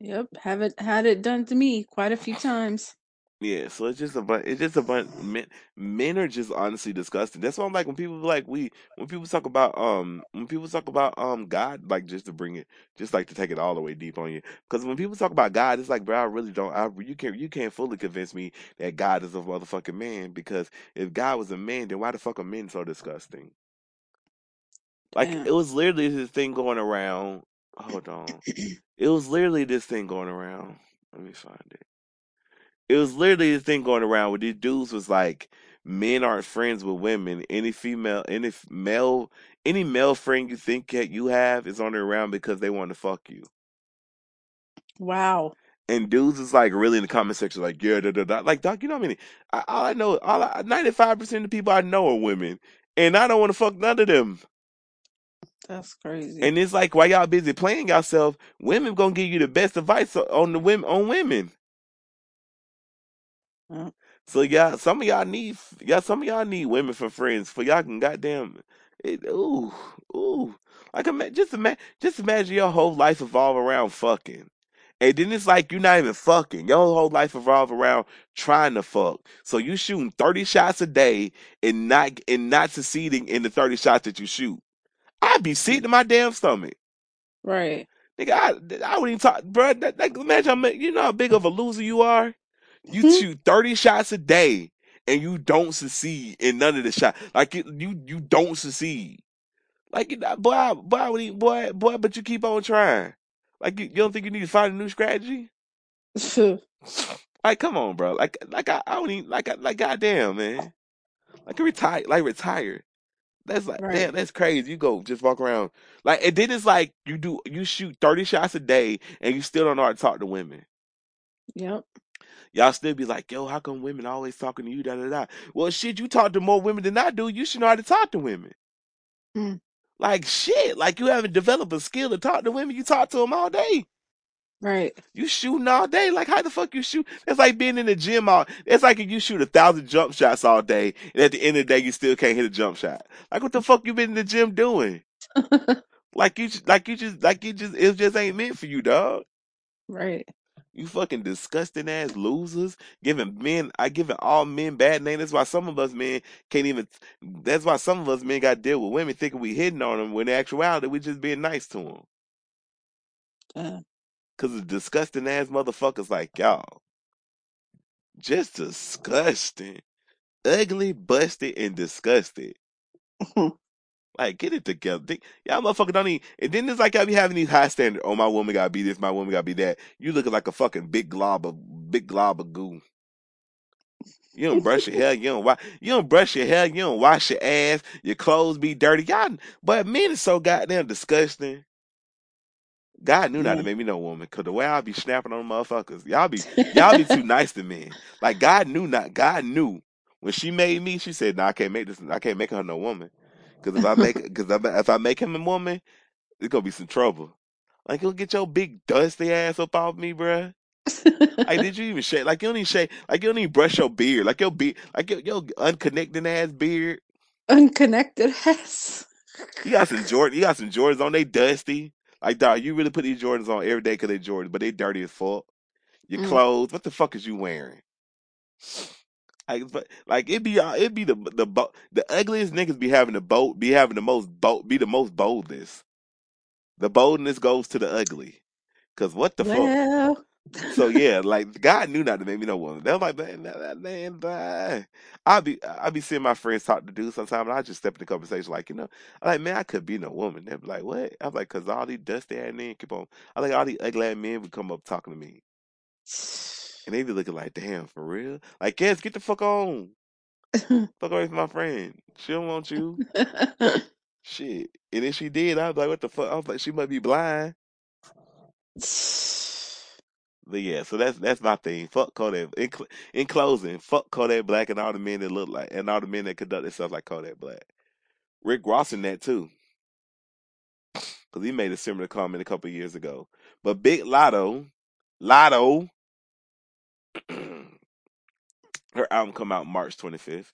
[SPEAKER 2] yep, have it had it done to me quite a few times.
[SPEAKER 3] Yeah so it's just a bunch it's just a bunch men men are just honestly disgusting. That's why I'm like when people be like we when people talk about um when people talk about um God like just to bring it just like to take it all the way deep on you. Because when people talk about God it's like bro I really don't I you can't you can't fully convince me that God is a motherfucking man because if God was a man then why the fuck are men so disgusting? Like
[SPEAKER 2] Damn.
[SPEAKER 3] it was literally this thing going around hold on. *clears throat* It was literally this thing going around. Let me find it it was literally this thing going around where these dudes was like men aren't friends with women any female any male any male friend you think that you have is only around because they want to fuck you
[SPEAKER 2] Wow.
[SPEAKER 3] and dudes is like really in the comment section like yeah da, da, da. like doc you know what I mean I, all I know all I, 95% of the people I know are women and I don't want to fuck none of them
[SPEAKER 2] That's crazy.
[SPEAKER 3] and it's like while y'all busy playing yourself women gonna give you the best advice on the women on women
[SPEAKER 2] Yep.
[SPEAKER 3] So y'all, some of y'all need, y'all, some of y'all need women for friends. For y'all can goddamn, it, ooh, ooh, like ima- just imagine, just imagine your whole life evolve around fucking, and then it's like you're not even fucking. Your whole life evolve around trying to fuck. So you shooting thirty shots a day and not and not succeeding in the thirty shots that you shoot. I'd be sick to my damn stomach.
[SPEAKER 2] Right.
[SPEAKER 3] Nigga, I, I wouldn't even talk, bro. That, that, imagine, how you know how big of a loser you are. You
[SPEAKER 2] Hmm?
[SPEAKER 3] shoot thirty shots a day and you don't succeed in none of the shots. Like you, you, you don't succeed. Like you- boy, boy, I would eat- boy, boy, but you keep on trying. Like you, you don't think you need to find a new strategy? *laughs* Like, come on, bro. Like, like I, I don't even like, I, like, goddamn, man. Like, retire, like retire. That's like,
[SPEAKER 2] Right.
[SPEAKER 3] damn, that's crazy. You go just walk around like, and then it's like you do, you shoot thirty shots a day, and you still don't know how to talk to women.
[SPEAKER 2] Yep.
[SPEAKER 3] Y'all still be like, yo, how come women always talking to you? Da da da. Well, shit, you talk to more women than I do. You should know how to talk to women.
[SPEAKER 2] Mm.
[SPEAKER 3] Like shit, like you haven't developed a skill to talk to women. You talk to them all day.
[SPEAKER 2] Right.
[SPEAKER 3] You shooting all day. Like how the fuck you shoot? It's like being in the gym all. It's like if you shoot a thousand jump shots all day, and at the end of the day you still can't hit a jump shot. Like what the fuck you been in the gym doing? *laughs* Like you, like you just, like you just, it just ain't meant for you, dog.
[SPEAKER 2] right.
[SPEAKER 3] You fucking disgusting ass losers. Giving men, I giving all men bad names. That's why some of us men can't even. That's why some of us men got deal with women thinking we hitting on them when in actuality we just being nice to them. Cause of disgusting ass motherfuckers like y'all. Just disgusting, ugly, busted, and disgusted. *laughs* Like, get it together. Think- Y'all motherfuckers don't even. And then it's like y'all be having these high standards. Oh, my woman gotta be this. My woman gotta be that. You looking like a fucking big glob of big glob of goo. You don't brush your hair. You don't wash. You don't brush your hair. You don't wash your ass. Your clothes be dirty. Y'all, but men is so goddamn disgusting. God knew not
[SPEAKER 2] Yeah.
[SPEAKER 3] to make me no woman, cause the way I be snapping on motherfuckers, y'all be y'all be too nice to men. Like God knew not. God knew when she made me. She said, "No, I can't make this. I can't make her no woman, cause if I make, cause if I- make him a woman, it's gonna be some trouble. Like you'll get your big dusty ass up off me, bruh. Like did you even shave? Like you don't even shave. Like you don't even brush your beard. Like your beard. Like your, your unconnected ass beard.
[SPEAKER 2] Unconnected ass.
[SPEAKER 3] You got some Jordan. You got some Jordans on. They dusty. Like dog, you really put these Jordans on every day because they Jordans, but they dirty as fuck. Your
[SPEAKER 2] Mm.
[SPEAKER 3] clothes. What the fuck is you wearing? Like, but, like it be uh, it be the the bo- the ugliest niggas be having the bold be having the most bold be the most boldest. The boldness goes to the ugly. Cause what the fuck? So *laughs* yeah, like God knew not to make me no woman. They was like, man, that, that man, bye. I be I be seeing my friends talk to dudes sometimes, and I just step in the conversation like, you know, I'm like, man, I could be no woman. They be like, what? I'm like, cause all these dusty ass men keep on. I like all these ugly ass men would come up talking to me, and they be looking like, damn, for real? Like, yes, get the fuck on, *laughs* fuck away from my friend. She don't want you, *laughs* shit. And if she did, I was like, what the fuck? I was like, she must be blind. *sighs* But yeah, so that's that's my thing. Fuck Kodak. In, cl- in closing, fuck Kodak Black and all the men that look like and all the men that conduct themselves like Kodak Black. Rick Ross in that too, *sniffs* because he made a similar comment a couple years ago. But Big Latto, Latto, *clears throat* her album come out March 25th.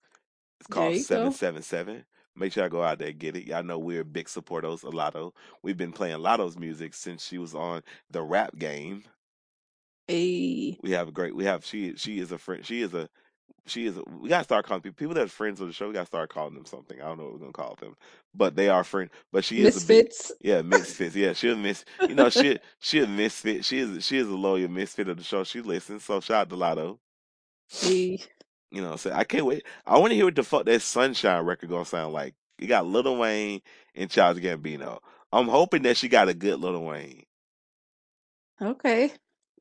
[SPEAKER 3] It's called
[SPEAKER 2] you go.
[SPEAKER 3] Seven Seven Seven. Make sure I go out there and get it. Y'all know we're big supporters of Latto. We've been playing Latto's music since she was on the rap game.
[SPEAKER 2] Hey.
[SPEAKER 3] We have a great. We have she. She is a friend. She is a she is. We gotta start calling people people that are friends of the show. We gotta start calling them something. I don't know what we're gonna call them, but they are friends. But she is a
[SPEAKER 2] Misfits.
[SPEAKER 3] yeah, misfits. Yeah, she'll miss. You know, she she a misfit. She is she is a loyal misfit of the show. She listens. So shout out to Latto.
[SPEAKER 2] Hey.
[SPEAKER 3] You know, so I can't wait. I want to hear what the fuck that Sunshine record gonna sound like. You got Lil Wayne and Charles Gambino. I'm hoping that she got a good Lil Wayne.
[SPEAKER 2] Okay.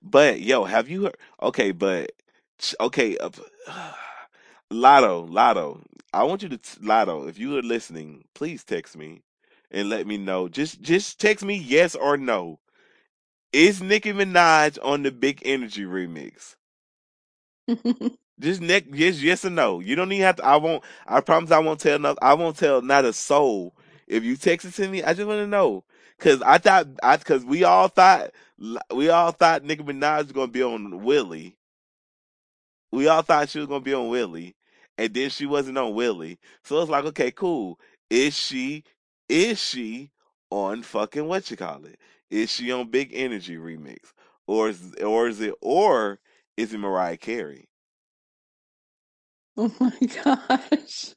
[SPEAKER 3] But yo, have you heard? Okay, but okay, uh, *sighs* Latto, Latto. I want you to t- Latto. If you are listening, please text me and let me know. Just just text me yes or no. Is Nicki Minaj on the Big Energy remix? *laughs* Just Nick, yes, yes or no. You don't even have to. I won't. I promise I won't tell enough. I won't tell not a soul. If you text it to me, I just want to know. Cause I thought, I cause we all thought, we all thought Nicki Minaj was gonna be on Wheelie. We all thought she was gonna be on Wheelie, and then she wasn't on Wheelie. So it's like, okay, cool. Is she? Is she on fucking what you call it? Is she on Big Energy remix, or is or is it or is it Mariah Carey?
[SPEAKER 2] oh my *laughs* gosh.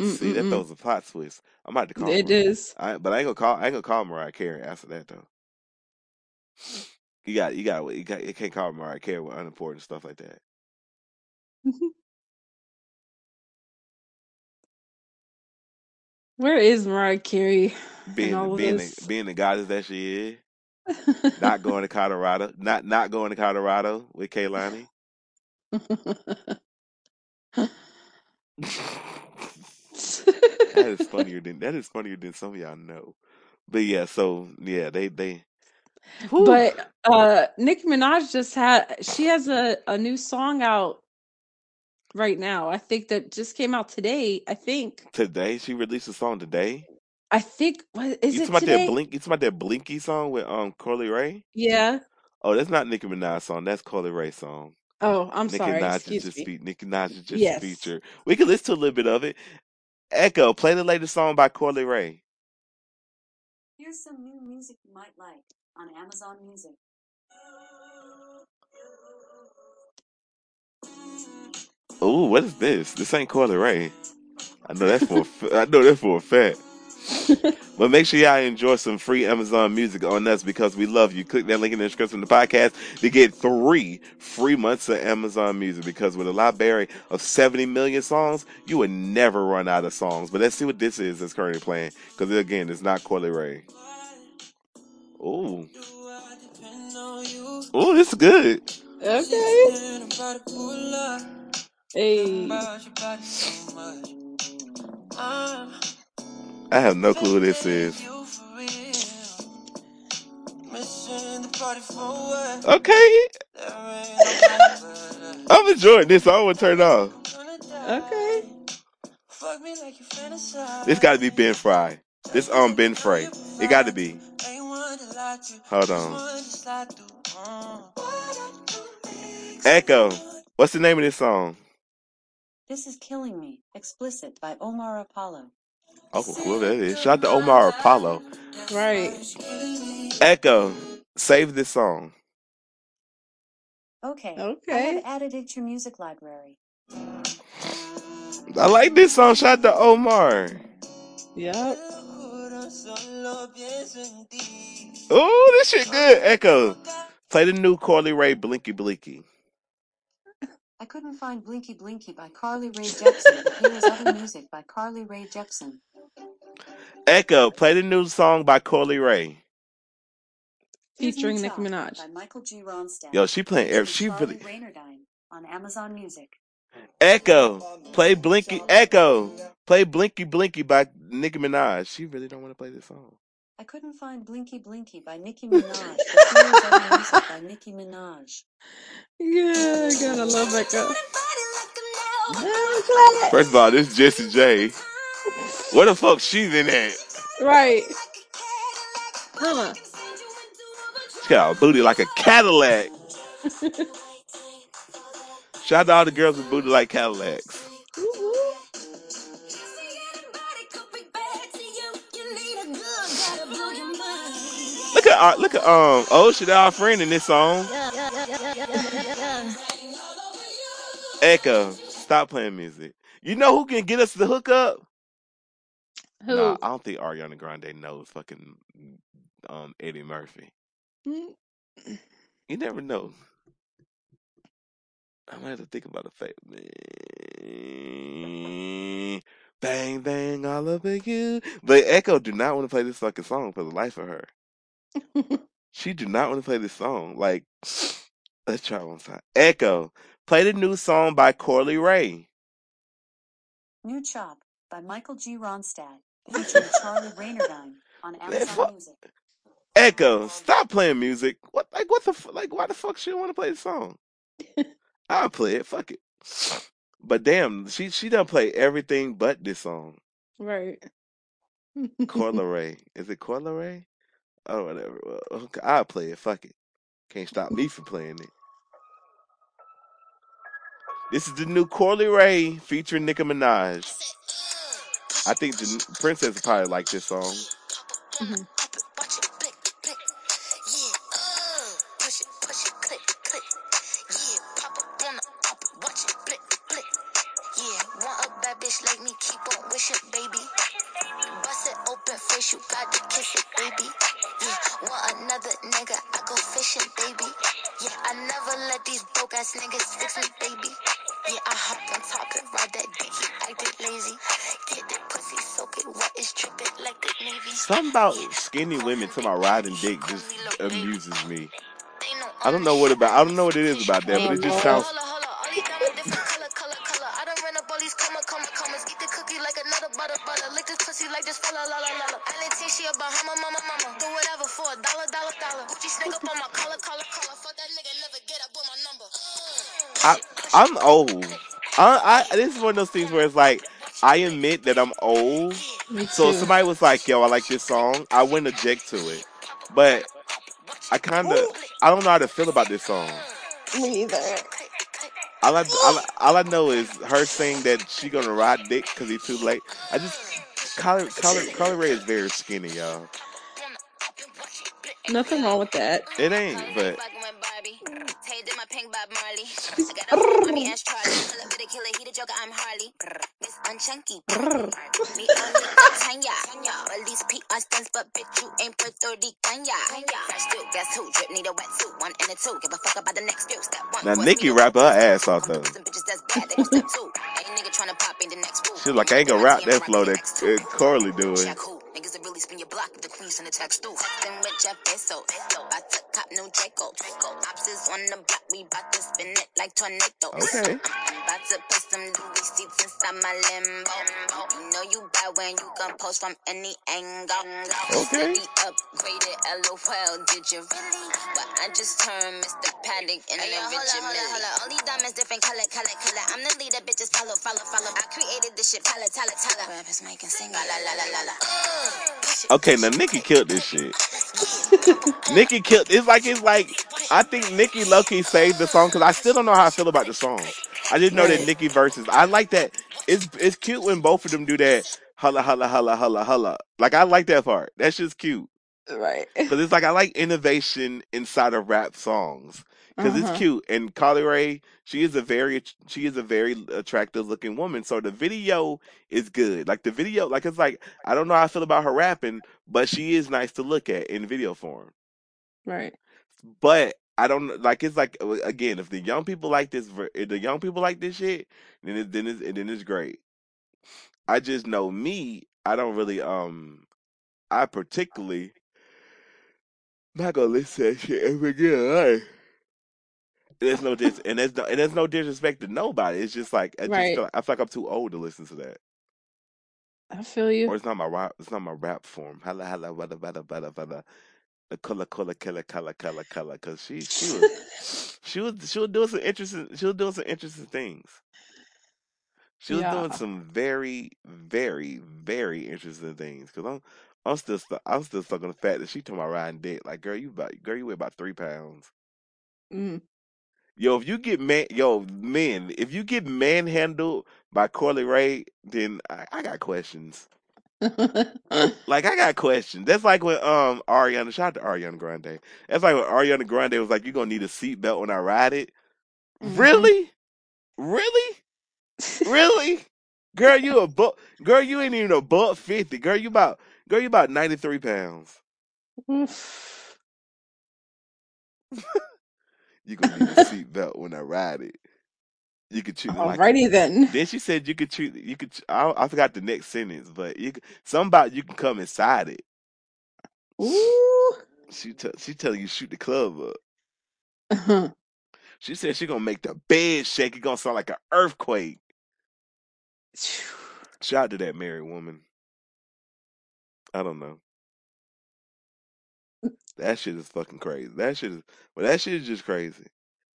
[SPEAKER 3] See, that
[SPEAKER 2] Mm-mm-mm.
[SPEAKER 3] throws a plot twist. I'm about to call
[SPEAKER 2] It
[SPEAKER 3] Mariah.
[SPEAKER 2] is.
[SPEAKER 3] I, but I ain't gonna call. I ain't gonna call Mariah Carey after that though. You got, you got, you got. You can't call Mariah Carey with unimportant stuff like that.
[SPEAKER 2] Where is Mariah Carey in
[SPEAKER 3] Being,
[SPEAKER 2] all of
[SPEAKER 3] being, the,
[SPEAKER 2] this?
[SPEAKER 3] being the goddess that she is. *laughs* not going to Colorado. Not not going to Colorado with Kehlani. *laughs* that is *laughs* funnier than that is funnier than some of y'all know. But yeah, so yeah, they they. Whew.
[SPEAKER 2] but uh Nicki Minaj just had she has a, a new song out right now. I think that just came out today. I think.
[SPEAKER 3] today she released a song today.
[SPEAKER 2] I think what is
[SPEAKER 3] you
[SPEAKER 2] it
[SPEAKER 3] talking about that
[SPEAKER 2] today?
[SPEAKER 3] blink? You talking about that Blinky song with um Coi Leray?
[SPEAKER 2] Yeah.
[SPEAKER 3] Oh, that's not Nicki Minaj song. That's Coi Leray song.
[SPEAKER 2] Oh, I'm
[SPEAKER 3] Nicki
[SPEAKER 2] sorry.
[SPEAKER 3] Minaj is
[SPEAKER 2] Excuse
[SPEAKER 3] just
[SPEAKER 2] me.
[SPEAKER 3] fe- Nicki Minaj is just a
[SPEAKER 2] Yes.
[SPEAKER 3] feature. We can listen to a little bit of it. Echo, play the latest song by
[SPEAKER 1] Coi Leray.
[SPEAKER 3] Ooh, what is this? This ain't Coi Leray. I know that's for a I know that for a fact. *laughs* But make sure y'all enjoy some free Amazon music on us because we love you. Click that link in the description of the podcast to get three free months of Amazon music because with a library of 70 million songs, you would never run out of songs. But let's see what this is that's currently playing because again, it's not Coi Leray. Ooh. Ooh, this is good.
[SPEAKER 2] Okay. Hey.
[SPEAKER 3] I have no clue who this is. Okay. I'm enjoying this. I want to turn it off.
[SPEAKER 2] Okay.
[SPEAKER 3] This got to be Ben Fry. This um Ben Fry. It got to be. Hold on. Echo. What's the name of this song?
[SPEAKER 1] This is Killing Me, explicit by Omar Apollo.
[SPEAKER 3] Oh, who that is? Shout out to Omar Apollo.
[SPEAKER 2] Right.
[SPEAKER 3] Echo. Save this song.
[SPEAKER 1] Okay. I
[SPEAKER 2] Okay.
[SPEAKER 1] have added it to your music library.
[SPEAKER 3] I like this song. Shout out to Omar.
[SPEAKER 2] Yep.
[SPEAKER 3] Oh, this shit good. Echo. Play the new Coi Leray Blinky Blinky.
[SPEAKER 1] I couldn't find Blinky Blinky by Carly Rae Jepsen, but here is other music by Carly Rae Jepsen.
[SPEAKER 3] Echo. Play the new song by
[SPEAKER 1] Coi Leray.
[SPEAKER 2] Featuring Nicki Minaj.
[SPEAKER 1] by Michael G. Ronstadt.
[SPEAKER 3] Yo, she playing every.
[SPEAKER 1] Featuring
[SPEAKER 3] She
[SPEAKER 1] Charlie
[SPEAKER 3] really.
[SPEAKER 1] Raynardine on Amazon Music.
[SPEAKER 3] Echo. Play Blinky. Echo. Play Blinky Blinky by Nicki Minaj. She really don't want to play this song.
[SPEAKER 1] I couldn't find Blinky Blinky by Nicki Minaj, but here is music by Nicki Minaj.
[SPEAKER 2] Yeah, gotta love Echo. *laughs*
[SPEAKER 3] First of all, this Jessie J. Where the fuck she's in at?
[SPEAKER 2] Right. Huh.
[SPEAKER 3] She got a booty like a Cadillac. *laughs* Shout out to all the girls with booty like Cadillacs. Look at our, look at um oh shit our friend in this song. Echo, stop playing music. You know who can get us the hookup?
[SPEAKER 2] Who?
[SPEAKER 3] Nah, I don't think Ariana Grande knows fucking um Eddie Murphy. You never know. I'm gonna have to think about a fact. Bang bang all over you. But Echo do not want to play this fucking song for the life of her. She do not want to play this song. Like, *sniffs* let's try one time. Echo, play the new song by Coi Leray.
[SPEAKER 1] New Chop by Michael G. Ronstadt, *laughs* featuring Charlie Raynardine on Amazon. Music.
[SPEAKER 3] Echo, stop playing music. What like what the f- like why the fuck she don't want to play the song? I'll play it. Fuck it. *sniffs* But damn, she she done play everything but this song.
[SPEAKER 2] right.
[SPEAKER 3] Corla *laughs* Ray. Is it Corla Ray? Oh whatever. Well, I'll play it. Fuck it. Can't stop me from playing it. This is the new Coi Leray featuring Nicki Minaj. I think the Princess probably like this song.
[SPEAKER 2] Mhm.
[SPEAKER 3] About skinny women to my riding dick just amuses me. I don't know what about I don't know what it is about that, but it just sounds.
[SPEAKER 10] I
[SPEAKER 3] I'm old. I, I this is one of those things where it's like I admit that I'm old.
[SPEAKER 2] Me
[SPEAKER 3] So
[SPEAKER 2] too.
[SPEAKER 3] somebody was like, "Yo, I like this song," I wouldn't object to it. But I kind of I don't know how to feel about this song.
[SPEAKER 2] Me either.
[SPEAKER 3] All I, all, I, all I know is her saying that she gonna ride dick because he's too late. I just Carly, Carly, Carly Ray is very skinny, y'all.
[SPEAKER 2] Nothing wrong with that.
[SPEAKER 3] It ain't, but
[SPEAKER 10] Bob Marley. I got a mommy as Charlie. Pull up with a killer, he the joker, I'm Harley. Miss Unchunky. Me only Tanya. All these PR stunts, but bitch, you ain't Puerto Rican. Fresh dude, guess who? Drip need a wetsuit. One and a two. Give a fuck about the next few. Step one.
[SPEAKER 3] now
[SPEAKER 10] Nicki
[SPEAKER 3] rap her ass off though.
[SPEAKER 10] Some bitches that's bad, they step two. Ain't nigga tryna pop in the next.
[SPEAKER 3] She's like, I ain't gonna rap that flow that Carly doing.
[SPEAKER 10] Jack? Niggas that really spin your block if the queen send a text through. Texting with Jeff Bezos. I took cop new Draco. Ops is on the block, we bout to spin it like tornadoes.
[SPEAKER 3] Okay.
[SPEAKER 10] I'm about to put some Louis seats inside my limbo. You know you bad when you can post from any angle.
[SPEAKER 3] Okay.
[SPEAKER 10] City upgraded, LOL, did you really? But I just turned Mr. Panic in an original. All these diamonds different color, color, color. I'm the leader, bitches follow, follow, follow. I created this shit, tala, tala, tala. Rappers making sing, la, la, la, la, la. Uh.
[SPEAKER 3] Okay, now Nicki killed this shit. Nicki killed. It's like it's like I think Nicki Loki saved the song because I still don't know how I feel about the song. I didn't know that
[SPEAKER 2] Right.
[SPEAKER 3] Nicki versus. I like that. It's it's cute when both of them do that. Holla holla holla holla holla. Like I like that part. That's just cute.
[SPEAKER 2] Right. *laughs*
[SPEAKER 3] Cause it's like I like innovation inside of rap songs. Because
[SPEAKER 2] Uh-huh.
[SPEAKER 3] it's cute. And Carly Rae, she is a very she is a very attractive looking woman. So the video is good. Like the video, like it's like I don't know how I feel about her rapping, but she is nice to look at in video form.
[SPEAKER 2] Right.
[SPEAKER 3] But I don't like it's like uh, again, if the young people like this, if the young people like this shit, then it, then it's then it's great. I just know me. I don't really um. I particularly not gonna listen to that shit ever again. Right? There's no dis and there's no and there's no disrespect to nobody. It's just like I just
[SPEAKER 2] Right.
[SPEAKER 3] feel like, I feel like I'm too old to listen to that,
[SPEAKER 2] I feel you.
[SPEAKER 3] or it's not my rap. It's not my rap form. Hala hala bada bada bada bada. The color color color color color color. Because she she was *laughs* she was she was doing some interesting she was doing some interesting things. She was
[SPEAKER 2] Yeah.
[SPEAKER 3] doing some very very very interesting things. Because I'm I'm still stu- I'm still stuck on the fact that she told my riding dick. Like girl, you about girl you weigh about three pounds.
[SPEAKER 2] Mm.
[SPEAKER 3] Yo, if you get man, yo, men, if you get manhandled by Coi Leray, then I, I got questions. Like I got questions. That's like when um Ariana, shout out to Ariana Grande. That's like when Ariana Grande was like, "You gonna need a seatbelt when I ride it."
[SPEAKER 2] Mhm.
[SPEAKER 3] Really, really, really, girl, you a buck. Girl, you ain't even a buck fifty. Girl, you about girl, you about ninety three pounds. *laughs* You gonna need a seatbelt when I ride it. You could treat like a
[SPEAKER 2] Alrighty then.
[SPEAKER 3] Then she said you could treat you could. I, I forgot the next sentence, but you about you can come inside it.
[SPEAKER 2] Ooh.
[SPEAKER 3] She tell she tell you shoot the club up.
[SPEAKER 2] Uh-huh.
[SPEAKER 3] She said she gonna make the bed shake. It gonna sound like an earthquake. Shout out to that married woman. I don't know. That shit is fucking crazy. That shit is well. That shit is just crazy.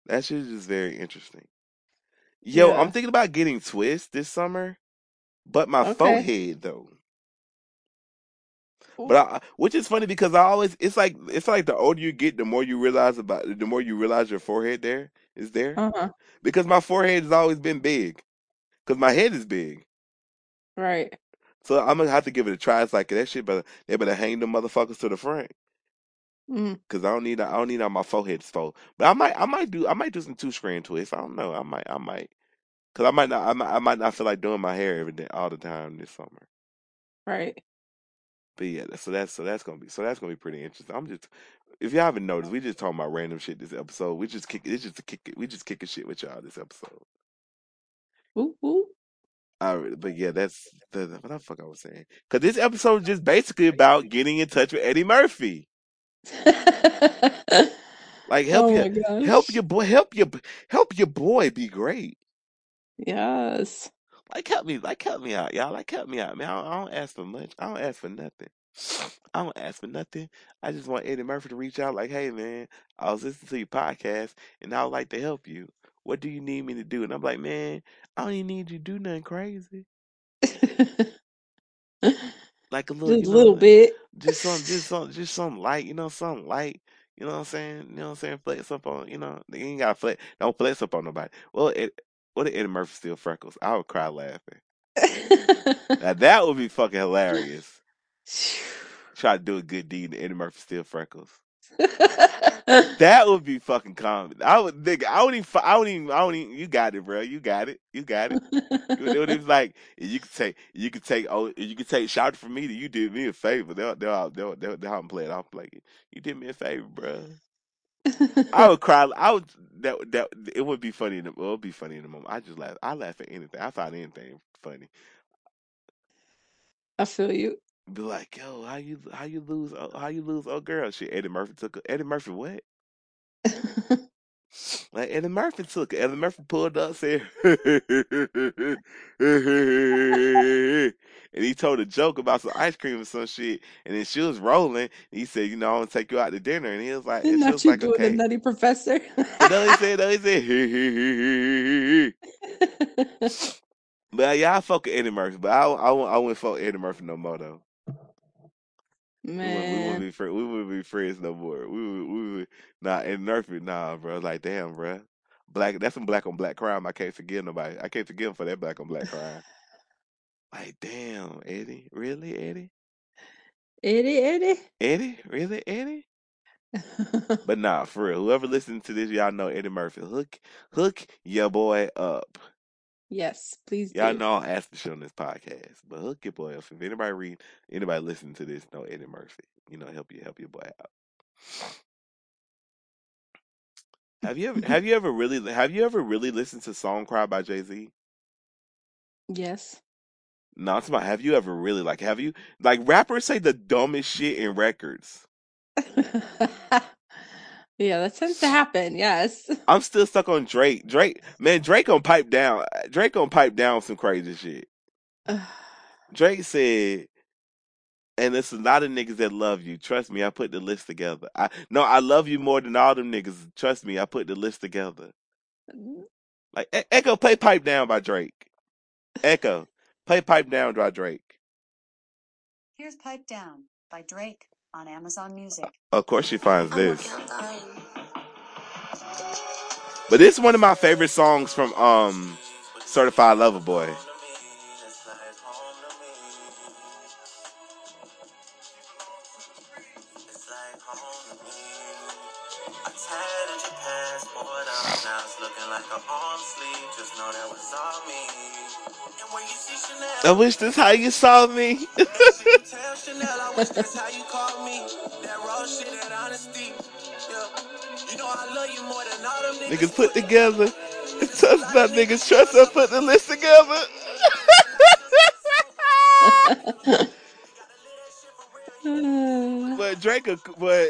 [SPEAKER 3] That shit is just very interesting. Yo,
[SPEAKER 2] Yeah.
[SPEAKER 3] I'm thinking about getting twist this summer, but my
[SPEAKER 2] Okay.
[SPEAKER 3] forehead though. But I, which is funny because I always it's like it's like the older you get, the more you realize about the more you realize your forehead there is there
[SPEAKER 2] Uh-huh.
[SPEAKER 3] because my forehead has always been big because my head is big.
[SPEAKER 2] Right.
[SPEAKER 3] So I'm gonna have to give it a try. It's like that shit, but they better hang them motherfuckers to the front
[SPEAKER 2] Mm.
[SPEAKER 3] because I don't need I don't need all my forehead exposed. But I might I might do I might do some two strand twists. I don't know. I might I might because I might not I might, I might not feel like doing my hair every day all the time this summer.
[SPEAKER 2] Right.
[SPEAKER 3] But yeah, so that's so that's gonna be so that's gonna be pretty interesting. I'm just if y'all haven't noticed, we just talking about random shit this episode. We just kick it's just a kick it we just kicking shit with y'all this episode.
[SPEAKER 2] Ooh, ooh.
[SPEAKER 3] All right, but yeah, that's the what the fuck I was saying. Because this episode is just basically about getting in touch with Eddie Murphy. Like *laughs* oh help
[SPEAKER 2] oh
[SPEAKER 3] your help your boy help your help your boy be great.
[SPEAKER 2] Yes.
[SPEAKER 3] Like help me, like help me out, y'all. Like help me out, man. I don't, I don't ask for much. I don't ask for nothing. I don't ask for nothing. I just want Eddie Murphy to reach out, like, hey man, I was listening to your podcast and I would like to help you. What do you need me to do? And I'm like, man, I don't even need you to do nothing crazy. *laughs* Like a little,
[SPEAKER 2] Just
[SPEAKER 3] you know,
[SPEAKER 2] little
[SPEAKER 3] like,
[SPEAKER 2] bit.
[SPEAKER 3] just some, just *laughs* some, just some light, you know, something light. You know what I'm saying? You know what I'm saying? Flex up on, you know, you ain't gotta flex. Don't flex up on nobody. Well, it, what if Eddie Murphy still freckles? I would cry laughing. *laughs* Now that would be fucking hilarious. Try to do a good deed and Eddie Murphy still freckles. *laughs* That would be fucking comedy. I would nigga, I don't even I don't even I don't even you got it, bro. You got it. You got it. It would- it was like you could take you could take oh you could take shout from me that you did me a favor. They'll they'll they'll they'll, they'll play it off like you did me a favor, bro. I would cry. I would that that it would be funny. In the, it would be funny in the moment. I just laugh. I laugh at anything. I find anything funny.
[SPEAKER 2] I feel you.
[SPEAKER 3] Be like, yo, how you how you lose oh, how you lose oh girl? Shit, Eddie Murphy took a, Eddie Murphy what? *laughs* Like Eddie Murphy took it. Eddie Murphy pulled up, said, *laughs* and he told a joke about some ice cream or some shit. And then she was rolling. And he said, you know, I want to take you out to dinner. And he was like, and she
[SPEAKER 2] Not
[SPEAKER 3] was
[SPEAKER 2] you
[SPEAKER 3] like,
[SPEAKER 2] doing the nutty professor.
[SPEAKER 3] And then he said, no, he said, *laughs* but yeah, I fuck with Eddie Murphy, but I I, won't- I wouldn't fuck Eddie Murphy no more though. We wouldn't, we wouldn't be friends. We wouldn't be friends no more. We would, we would, nah, Eddie Murphy, nah, bro. Like, damn, bro. Black, that's some black on black crime. I can't forgive nobody. I can't forgive him for that black on black crime. Like, damn, Eddie, really, Eddie,
[SPEAKER 2] Eddie, Eddie.
[SPEAKER 3] Eddie, really, Eddie. But *laughs* nah, for real. Whoever listening to this, y'all know Eddie Murphy. Hook, hook your boy up.
[SPEAKER 2] Yes, please
[SPEAKER 3] Y'all
[SPEAKER 2] do.
[SPEAKER 3] know I asked the shit on this podcast, but hook your boy up. If anybody read, anybody listening to this, know Eddie Murphy. You know, help you help your boy out. Have you ever *laughs* have you ever really have you ever really listened to "Song Cry" by Jay Z?
[SPEAKER 2] Yes.
[SPEAKER 3] No, it's about have you ever really like have you like rappers say the dumbest shit in records. *laughs*
[SPEAKER 2] yeah, that tends to happen. Yes. *laughs*
[SPEAKER 3] I'm still stuck on Drake. Drake, man, Drake on pipe down. Drake on pipe down some crazy shit. *sighs* Drake said, and it's a lot of niggas that love you. Trust me, I put the list together. I no, I love you more than all them niggas. Trust me, I put the list together. Like E- Echo, play pipe down by Drake. Echo, play pipe down by Drake.
[SPEAKER 8] Here's Pipe Down by Drake on Amazon Music.
[SPEAKER 3] Of course, she finds this. But this is one of my favorite songs from um Certified Lover Boy. I wish this how you saw me. niggas put together. Trust about niggas trust us put the list together. *laughs* but Drake, a- but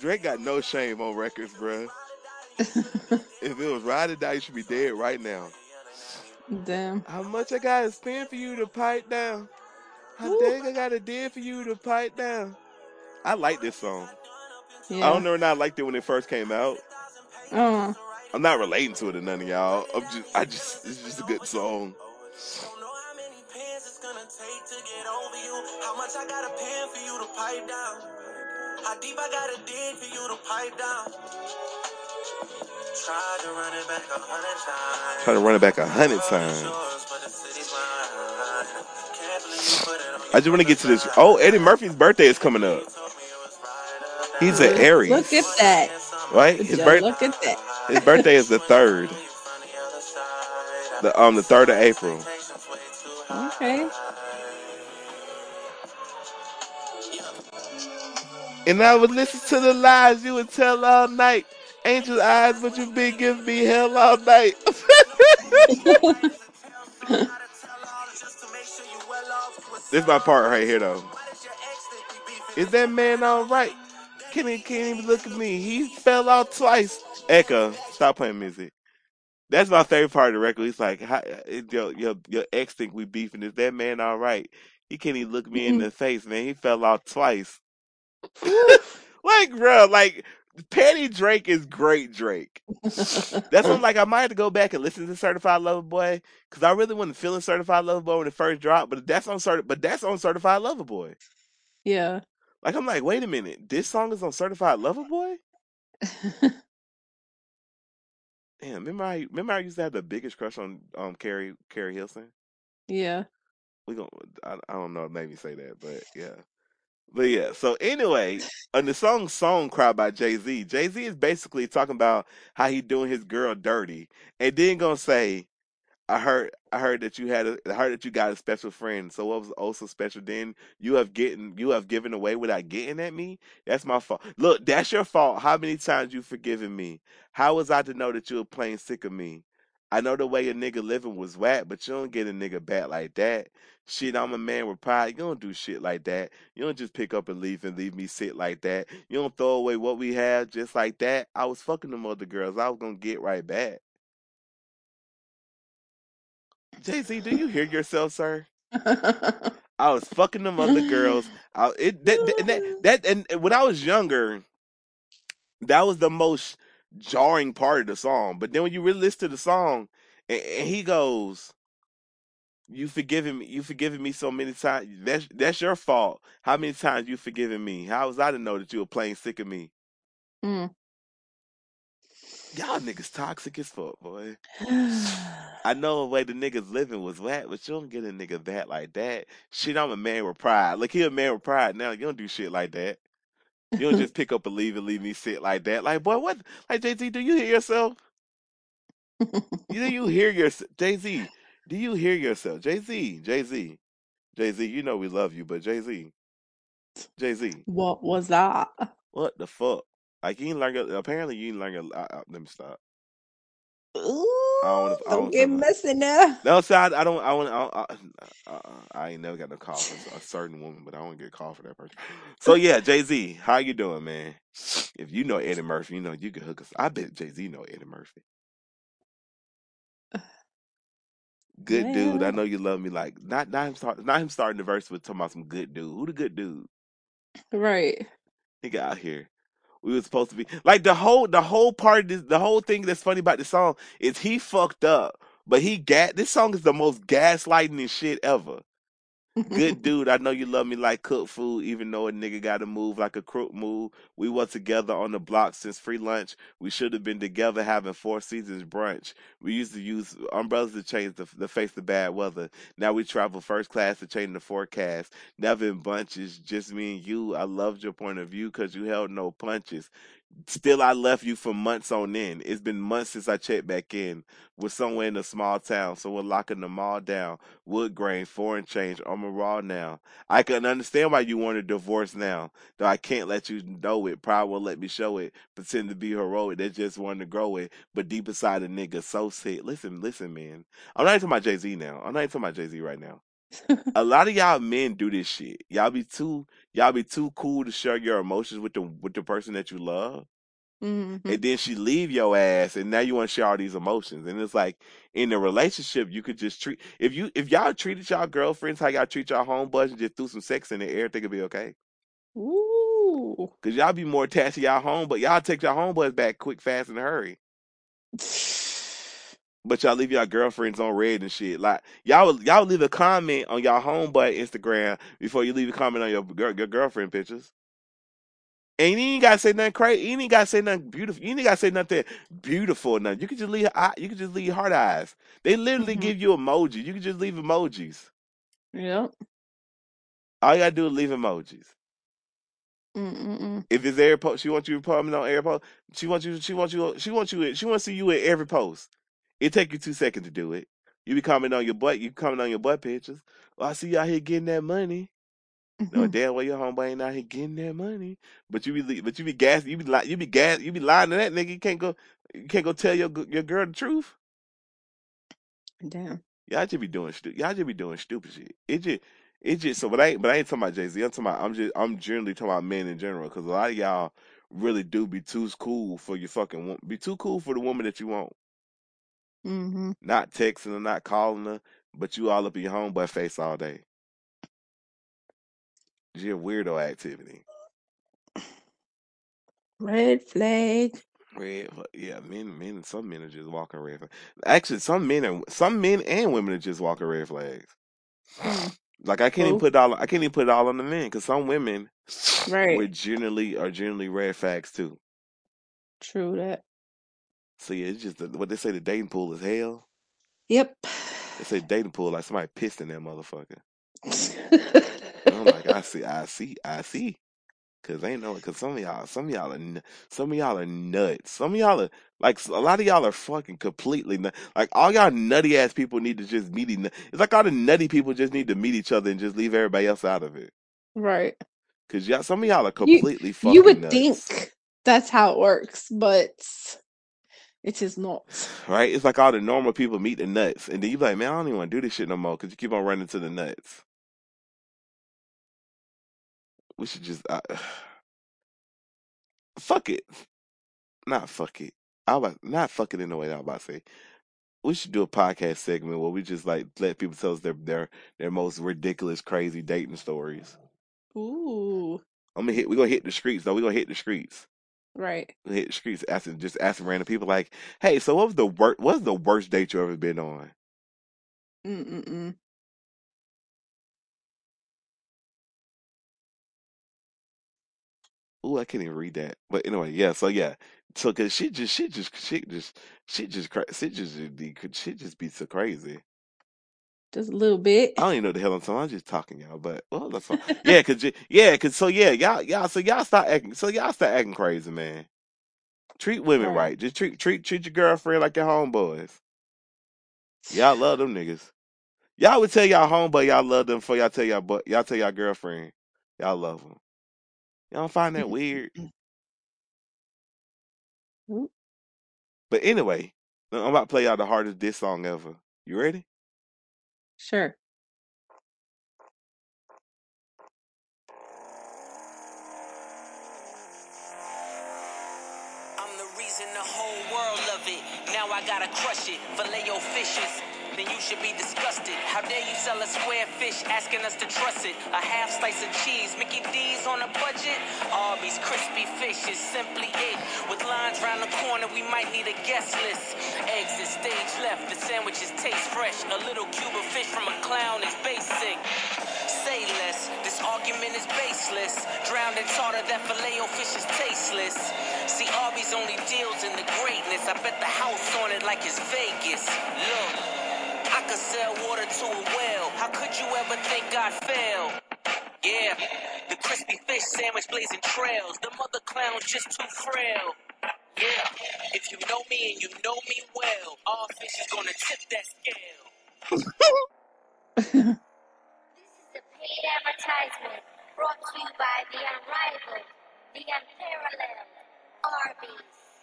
[SPEAKER 3] Drake got no shame on records, bruh. If it was ride or die, you should be dead right now.
[SPEAKER 2] Damn.
[SPEAKER 3] How much I gotta spend for you to pipe down? How
[SPEAKER 2] Woo.
[SPEAKER 3] dang I gotta did for you to pipe down? I like this song. I don't know when I liked it when it first came out.
[SPEAKER 2] Oh.
[SPEAKER 3] I'm not relating to it to none of y'all. I'm just, I just, it's just a good song.
[SPEAKER 5] How deep I gotta dig for you to pipe down? Tried to run it back a hundred times.
[SPEAKER 3] Try to run it back a hundred times. I just want to get to this. Oh, Eddie Murphy's birthday is coming up. He's an Aries,
[SPEAKER 2] Look at that.
[SPEAKER 3] right? His
[SPEAKER 2] Joe,
[SPEAKER 3] birth,
[SPEAKER 2] look at that.
[SPEAKER 3] his birthday is the third. The um the third of April.
[SPEAKER 2] Okay.
[SPEAKER 3] And I would listen to the lies you would tell all night. Angel eyes, but you been giving me hell all night. *laughs* This is my part right here, though. Is that man all right? Can he can't even look at me? He fell out twice. Echo, stop playing music. That's my favorite part of the record. He's like, How, your, your your ex think we beefing. Is that man all right? He can't even look me in mm-hmm. the face, man. He fell out twice. *laughs* like, bro, like Petty Drake is great Drake. *laughs* That's what I'm like. I might have to go back and listen to Certified Lover Boy because I really wasn't feeling Certified Lover Boy when it first dropped. But that's on certi- But that's on Certified Lover Boy.
[SPEAKER 2] yeah.
[SPEAKER 3] Like I'm like, wait a minute, this song is on Certified Lover Boy. *laughs* Damn, remember I remember I used to have the biggest crush on um Keri Keri Hilson.
[SPEAKER 2] yeah.
[SPEAKER 3] We gon' I, I don't know, me say that, but yeah. But yeah, so anyway, on the song "Song Cry" by Jay Z, Jay Z is basically talking about how he doing his girl dirty, and then gonna say, "I heard, I heard that you had, a, I heard that you got a special friend. So what was also special? Then you have getting, you have given away without getting at me. That's my fault. Look, that's your fault. How many times you forgiven me? How was I to know that you were plain sick of me? I know the way a nigga living was whack, but you don't get a nigga back like that. Shit, I'm a man with pride. You don't do shit like that. You don't just pick up and leave and leave me sit like that. You don't throw away what we have just like that. I was fucking them other girls. I was gonna get right back. Jay Z, do you hear yourself, sir? *laughs* I was fucking them other girls. I, it that, that, that that and and when I was younger, that was the most jarring part of the song. But then when you really listen to the song, and, and he goes, "You forgiven me. You forgiven me so many times. That's that's your fault. How many times you forgiven me? How was I to know that you were playing sick of me?
[SPEAKER 2] Mm.
[SPEAKER 3] Y'all niggas toxic as fuck, boy. *sighs* I know the way the niggas living was whack, but you don't get a nigga that like that. Shit, I'm a man with pride. Look, he a man with pride now. You don't do shit like that. You don't just pick up and leave and leave me sit like that. Like, boy, what? Like, Jay Z, do you hear yourself? You do you hear yourself? Jay Z, do you hear yourself? Jay Z, Jay Z, Jay Z, you know we love you, but Jay Z, Jay Z,
[SPEAKER 2] what was that?
[SPEAKER 3] what the fuck? Like, you ain't learn apparently you ain't learn uh, let me stop.
[SPEAKER 2] Ooh,
[SPEAKER 3] I don't wanna- I
[SPEAKER 2] don't
[SPEAKER 3] don't
[SPEAKER 2] get messy now.
[SPEAKER 3] No, so I, I don't, I want, I, I, uh, I ain't never got no call for a certain woman, but I don't get a call for that person. So yeah, Jay Z, how you doing, man? If you know Eddie Murphy, you know you can hook us. I bet Jay Z know Eddie Murphy. Good dude. I know you love me. Like not not him start not him starting the verse with talking about some good dude. Who the good dude?
[SPEAKER 2] Right.
[SPEAKER 3] He got out here. We were supposed to be like the whole the whole part the whole thing that's funny about the song is he fucked up, but he got this song is the most gaslighting shit ever. Good *laughs* dude, I know you love me like cook food, even though a nigga gotta move like a crook move. We were together on the block since free lunch. We should have been together having four seasons brunch. We used to use umbrellas to change the, to face the bad weather. Now we travel first class to change the forecast. Never in bunches, just me and you. I loved your point of view because you held no punches. Still, I left you for months on end. It's been months since I checked back in. We're somewhere in a small town, so we're locking them all down. Wood grain, foreign change, I'm a raw now. I can understand why you want a divorce now, though I can't let you know it. Pride won't let me show it. Pretend to be heroic, they just want to grow it. But deep inside a nigga so sick. Listen, listen, man. I'm not even talking about Jay Z now. I'm not even talking about Jay Z right now. *laughs* a lot of y'all men do this shit. Y'all be too y'all be too cool to share your emotions with the with the person that you love.
[SPEAKER 2] hmm
[SPEAKER 3] And then she leave your ass and now you want to share all these emotions. And it's like in the relationship you could just treat if you if y'all treated y'all girlfriends how y'all treat y'all homeboys and just threw some sex in the air, everything could be okay.
[SPEAKER 2] Ooh.
[SPEAKER 3] Cause y'all be more attached to y'all home, but y'all take y'all homeboys back quick, fast, and hurry. *laughs* But y'all leave y'all girlfriends on red and shit. Like y'all y'all leave a comment on y'all homeboy Instagram before you leave a comment on your girl, your girlfriend pictures. And you ain't gotta say nothing crazy. You ain't gotta say nothing beautiful. You ain't gotta say nothing beautiful. or Nothing. You can just leave. eye- You can just leave heart eyes. They literally
[SPEAKER 2] Mhm.
[SPEAKER 3] give you emojis. You can just leave emojis.
[SPEAKER 2] Yep.
[SPEAKER 3] All you gotta do is leave emojis.
[SPEAKER 2] Mm-mm-mm.
[SPEAKER 3] If it's air post, she wants you to comment on air post. She wants you. She wants you. She wants you. She wants to see you in every post. It take you two seconds to do it. You be commenting on your butt. You comment on your butt pictures. Oh, I see you out here getting that money. No, mm-hmm. damn well your homeboy ain't out here getting that money. But you be, but you be gas. You be li- You be gas. You be lying to that nigga. You can't go. You can't go tell your g- your girl the truth.
[SPEAKER 2] Damn.
[SPEAKER 3] Y'all just be doing stu- y'all just be doing stupid shit. It just it just so but I ain't but I ain't talking about Jay Z. I'm talking about I'm just I'm generally talking about men in general because a lot of y'all really do be too cool for your fucking wo- be too cool for the woman that you want.
[SPEAKER 2] Mm-hmm.
[SPEAKER 3] Not texting her, not calling her, but you all up in your homeboy face all day. Just weirdo activity.
[SPEAKER 2] Red flag.
[SPEAKER 3] Red, yeah, men, men, some men are just walking red flags. Actually, some men are, some men and women are just walking red flags.
[SPEAKER 2] Mm.
[SPEAKER 3] Like I can't even
[SPEAKER 2] Both.
[SPEAKER 3] put it all, I can't even put it all on the men because some women
[SPEAKER 2] Right.
[SPEAKER 3] were generally are generally red flags too.
[SPEAKER 2] True that.
[SPEAKER 3] So yeah, it's just the, what they say the dating pool is hell.
[SPEAKER 2] Yep.
[SPEAKER 3] They say dating pool like somebody pissed in that motherfucker. I'm like, I *laughs* see, I see, I see. Cause ain't no, cause some of y'all, some of y'all are, some of y'all are nuts. Some of y'all are like a lot of y'all are fucking completely nut. Like all y'all nutty ass people need to just meet. each- It's like all the nutty people just need to meet each other and just leave everybody else out of it.
[SPEAKER 2] right.
[SPEAKER 3] Cause y'all, some of y'all are completely
[SPEAKER 2] you
[SPEAKER 3] fucking You
[SPEAKER 2] would
[SPEAKER 3] nuts,
[SPEAKER 2] think that's how it works, but it is not.
[SPEAKER 3] right? It's like all the normal people meet the nuts, and then you be like, man, I don't even want to do this shit no more. Cause you keep on running to the nuts. We should just uh, *sighs* fuck it, not fuck it. I was not fuck it in the way that I was about to say. we should do a podcast segment where we just like let people tell us their their their most ridiculous, crazy dating stories.
[SPEAKER 2] Ooh.
[SPEAKER 3] I'm gonna hit. We're gonna hit the streets though. We're gonna hit the streets.
[SPEAKER 2] Right. *laughs*
[SPEAKER 3] Hit the streets, asking just asking random people like, "Hey, so what was the worst? What's the worst date you ever been on?"
[SPEAKER 2] Mm-mm-mm.
[SPEAKER 3] Ooh, I can't even read that. But anyway, yeah. So yeah. So cause she just she just she just she just cra- she just be she just be so crazy.
[SPEAKER 2] Just a little bit.
[SPEAKER 3] I don't even know the hell I'm talking. I'm just talking, y'all. But well, that's fine. Yeah, cause you- yeah, cause so yeah, y'all y'all so y'all start acting so y'all start acting crazy, man. Treat women
[SPEAKER 2] Right.
[SPEAKER 3] right. Just treat treat treat your girlfriend like your homeboys. Y'all love them niggas. Y'all would tell y'all homeboy y'all love them before y'all tell y'all but y'all tell y'all girlfriend y'all love them. Y'all don't find that weird. *laughs* But anyway, I'm about to play y'all the hardest diss song ever. You ready?
[SPEAKER 2] Sure.
[SPEAKER 5] I'm the reason the whole world love it. Now I gotta crush it. Fishes. Then you should be disgusted. How dare you sell a square fish asking us to trust it? A half slice of cheese, Mickey D's on a budget. Arby's crispy fish is simply it. With lines round the corner, we might need a guest list. Eggs is stage left, the sandwiches taste fresh. A little cube of fish from a clown is basic. Say less, this argument is baseless. Drowned in tartar, that filet o fish is tasteless. See, Arby's only deals in the greatness. I bet the house on it like it's Vegas. Look, I could sell water to a well. How could you ever think I'd fail? Yeah, the crispy fish sandwich blazing trails. The mother clown's just too frail. Yeah, if you know me and you know me well, all fish is gonna tip that scale. *laughs*
[SPEAKER 11] This is a paid advertisement brought to you by the unrivaled, the unparalleled Arby's.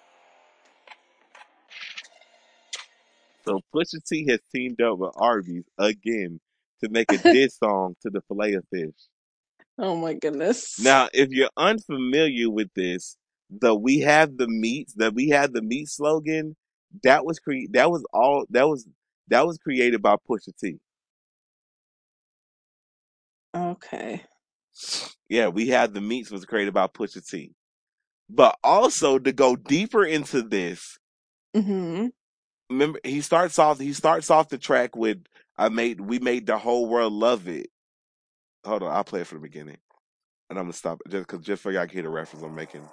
[SPEAKER 3] So Pusha T has teamed up with Arby's again to make a *laughs* diss song to the filet of fish.
[SPEAKER 2] Oh my goodness.
[SPEAKER 3] Now, if you're unfamiliar with this, the we have the meats, that we have the meat slogan, that was cre- that was all that was that was created by Pusha T.
[SPEAKER 2] Okay.
[SPEAKER 3] Yeah, we have the meats was created by Pusha T. But also to go deeper into this,
[SPEAKER 2] Mm-hmm.
[SPEAKER 3] Remember he starts off he starts off the track with I made we made the whole world love it. Hold on, I'll play it from the beginning. And I'm gonna stop it just cause just for y'all can hear the reference I'm making.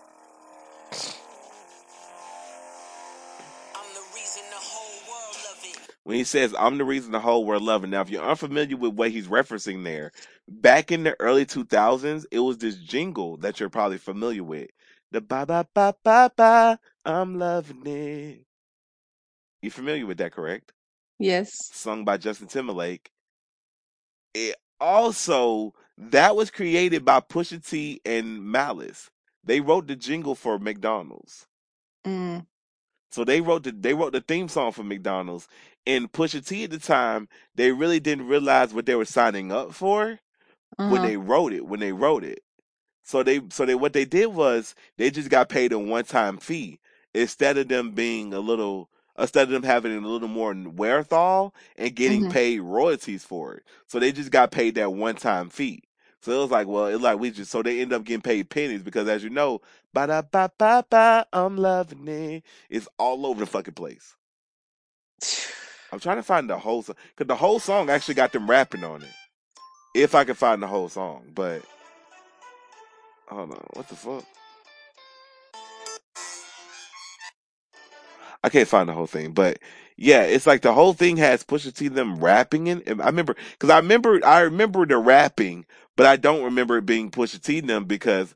[SPEAKER 5] I'm the reason the whole world love it.
[SPEAKER 3] when he says I'm the reason the whole world loving. Now, if you're unfamiliar with what he's referencing there, back in the early 2000s, it was this jingle that you're probably familiar with. The ba ba ba ba ba, I'm loving it. You familiar with that, correct?
[SPEAKER 2] Yes.
[SPEAKER 3] Sung by Justin Timberlake. It also that was created by Pusha T and Malice. They wrote the jingle for McDonald's.
[SPEAKER 2] Mm.
[SPEAKER 3] So they wrote the they wrote the theme song for McDonald's, And Pusha T at the time, they really didn't realize what they were signing up for when
[SPEAKER 2] Uh-huh.
[SPEAKER 3] they wrote it. When they wrote it, so they so they what they did was they just got paid a one time fee instead of them being a little instead of them having a little more wherewithal and getting
[SPEAKER 2] Mhm.
[SPEAKER 3] paid royalties for it. So they just got paid that one time fee. So it was like, well, it's like we just so they end up getting paid pennies because as you know, ba da ba ba ba, I'm loving it. It's all over the fucking place. I'm trying to find the whole song because the whole song actually got them rapping on it. If I could find the whole song, but hold on, what the fuck? I can't find the whole thing, but yeah, it's like the whole thing has Pusha T them rapping in. I remember because I remember I remember the rapping, but I don't remember it being Pusha T them because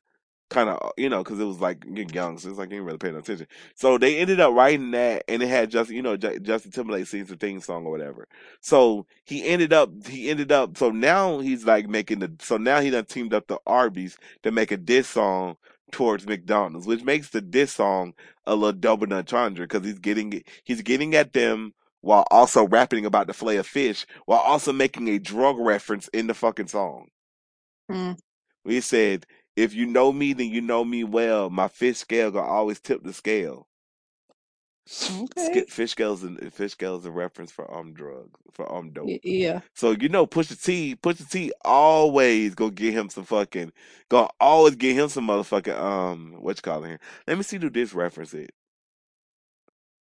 [SPEAKER 3] kind of you know because it was like you're young, so it's like you ain't really paying attention. So they ended up writing that, and it had Justin, you know, Ju- Justin Timberlake sings the theme song or whatever. So he ended up he ended up so now he's like making the so now he done teamed up the Arby's to make a diss song towards McDonald's, which makes the diss song a little double entendre because he's getting he's getting at them while also rapping about the fillet of fish while also making a drug reference in the fucking song.
[SPEAKER 2] Mm.
[SPEAKER 3] We said, "If you know me, then you know me well. My fish scale gonna always tip the scale."
[SPEAKER 2] Okay.
[SPEAKER 3] Fish scales and fish scale is a reference for um drugs for um dope.
[SPEAKER 2] Yeah.
[SPEAKER 3] So you know, push Pusha T, Pusha T always go get him some fucking, go always get him some motherfucking um, what you call it here? Let me see do this reference it.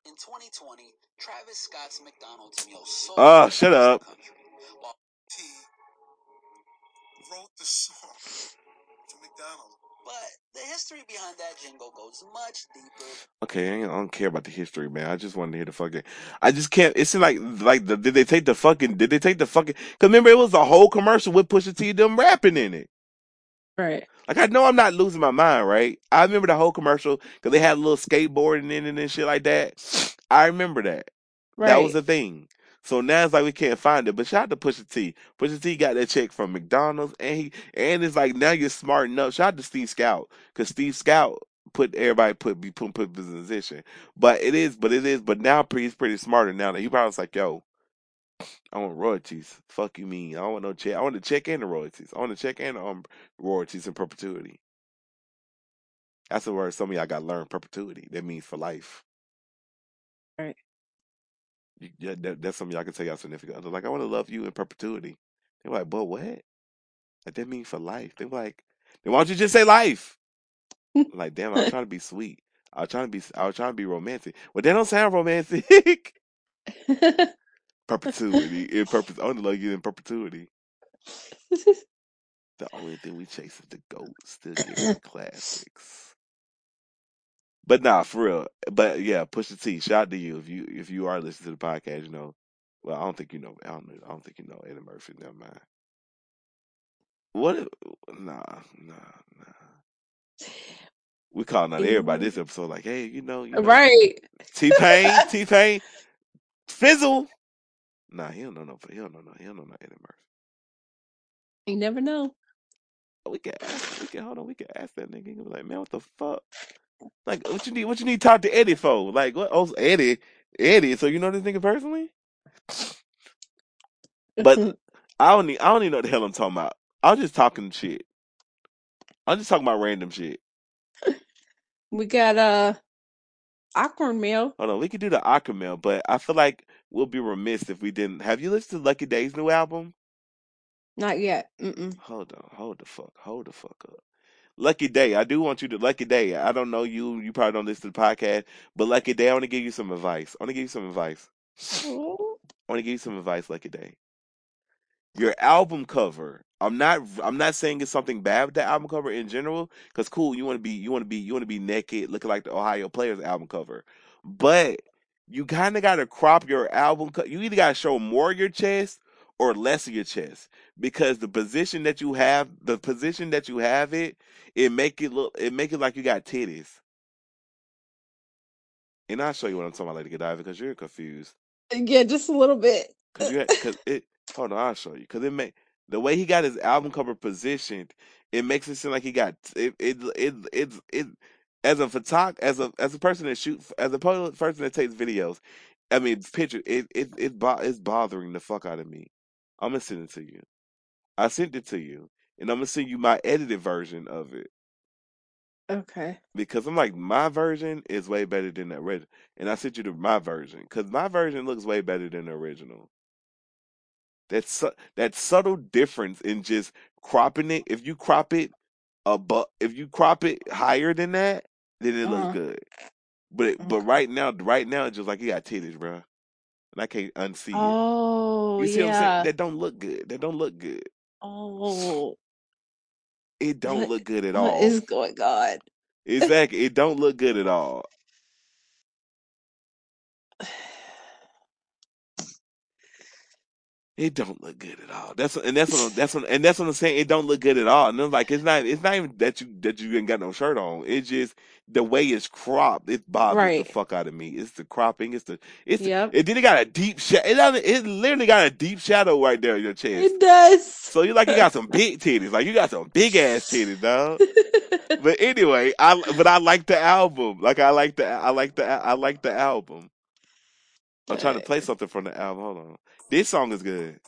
[SPEAKER 12] In 2020, Travis Scott's McDonald's meal sold
[SPEAKER 3] Oh, shut up.
[SPEAKER 12] the while T wrote the song *laughs* to McDonald's. But the history behind that jingle goes much deeper.
[SPEAKER 3] Okay, I, don't care about the history, man. I just want to hear the fucking. I just can't. It's like like the, did they take the fucking? Did they take the fucking? Cause remember it was a whole commercial with Pusha T them rapping in it.
[SPEAKER 2] Right.
[SPEAKER 3] Like I know I'm not losing my mind, right? I remember the whole commercial because they had a little skateboarding in it and shit like that. *sniffs* I remember that. That was
[SPEAKER 2] Right.
[SPEAKER 3] the thing. So now it's like we can't find it. But shout out to Pusha T. Pusha T got that check from McDonald's, and he and it's like now you're smart enough. Shout out to Steve Stoute because Steve Stoute put everybody put be put put in position. But it is, but it is, but now he's pretty smarter now. That he probably was like, yo, I want royalties. Fuck you mean? I don't want no check. I want the check and the royalties. I want the check and the um, royalties in perpetuity. That's the word some of y'all got to learn. Perpetuity. That means for life.
[SPEAKER 2] Right.
[SPEAKER 3] You, yeah, that, that's something y'all can tell y'all significant other. Like, I want to love you in perpetuity. They're like, but what? Like, that means for life. They're like, then why don't you just say life? I'm *laughs* like, damn, I was trying to be sweet. I was trying to be, I was trying to be romantic. Well, they don't sound romantic. *laughs* perpetuity. *laughs* In perpet, I want to love you in perpetuity. The only thing we chase is the goat. Still the classics. But nah, for real. But yeah, Pusha T. Shout out to you if you if you are listening to the podcast. You know, well, I don't think you know. I don't. I don't think you know Eddie Murphy. Never mind. What? If, nah, nah, nah. We calling out everybody this episode. Like, hey, you know, you know,
[SPEAKER 2] right.
[SPEAKER 3] T Pain, T Pain, Fizzle. Nah, he don't know no. He don't know no. He don't know no Eddie Murphy.
[SPEAKER 2] You never know.
[SPEAKER 3] We can ask. We can hold on. We can ask that nigga. He be like, man, what the fuck? Like, what you need? What you need to talk to Eddie for? Like, what? Oh, Eddie, Eddie. So you know this nigga personally? But *laughs* I don't need. I don't even know what the hell I'm talking about. I'm just talking shit. I'm just talking about random shit.
[SPEAKER 2] we got uh awkward mail.
[SPEAKER 3] Hold on, we could do the awkward mail, but I feel like we'll be remiss if we didn't. Have you listened to Lucky Daye's new album?
[SPEAKER 2] Not yet. Mm-mm.
[SPEAKER 3] Hold on, hold the fuck, hold the fuck up. Lucky Daye, I do want you to Lucky Daye. I don't know you. You probably don't listen to the podcast, but Lucky Daye, I want to give you some advice. I want to give you some advice. I want to give you some advice, Lucky Daye. Your album cover. I'm not. I'm not saying it's something bad with the album cover in general. Cause cool, you want to be. You want to be. You want to be naked, looking like the Ohio Players album cover. But you kind of got to crop your album. Co- you either got to show more of your chest or less of your chest because the position that you have, the position that you have it, it make it look. It make it like you got titties. And I'll show you what I'm talking about, Lady Godiva, because you're confused.
[SPEAKER 2] Uh, yeah, just a little bit.
[SPEAKER 3] Cause you, cause it. Hold on, I'll show you. Cause it make the way he got his album cover positioned, it makes it seem like he got it. It it it, it as a photog as a as a person that shoots as a person that takes videos, I mean, picture it. It it it's bothering the fuck out of me. I'm gonna send it to you. I sent it to you, and I'm gonna send you my edited version of it
[SPEAKER 2] Okay.
[SPEAKER 3] because I'm like my version is way better than the original, and I sent you to my version because my version looks way better than the original. That's su- that subtle difference in just cropping it. If you crop it above, if you crop it higher than that, then it looks
[SPEAKER 2] Uh-huh.
[SPEAKER 3] good. But it, but
[SPEAKER 2] Okay.
[SPEAKER 3] right now, right now, it's just like you got titties, bro, and I can't unsee it.
[SPEAKER 2] Oh
[SPEAKER 3] You see what I'm saying?
[SPEAKER 2] yeah.
[SPEAKER 3] That don't look good. That don't look good.
[SPEAKER 2] Oh,
[SPEAKER 3] It don't
[SPEAKER 2] what
[SPEAKER 3] look good at
[SPEAKER 2] what
[SPEAKER 3] all.
[SPEAKER 2] is going on?
[SPEAKER 3] Exactly. It don't look good at all. *laughs* It don't look good at all. That's and that's what I'm, that's what, and that's what I'm saying. It don't look good at all. And I'm like, it's not. It's not even that you that you ain't got no shirt on. It's just the way it's cropped. It bothers the fuck out of me. It's the cropping. It's the it's the, it then it got a deep shadow. It, it literally got a deep shadow right there in your chest.
[SPEAKER 2] It does.
[SPEAKER 3] So you like you got some big *laughs* titties. Like you got some big ass titties, dog. *laughs* But anyway, I but I like the album. Like I like the I like the I like the album. I'm trying to play something from the album. Hold on. This song is good.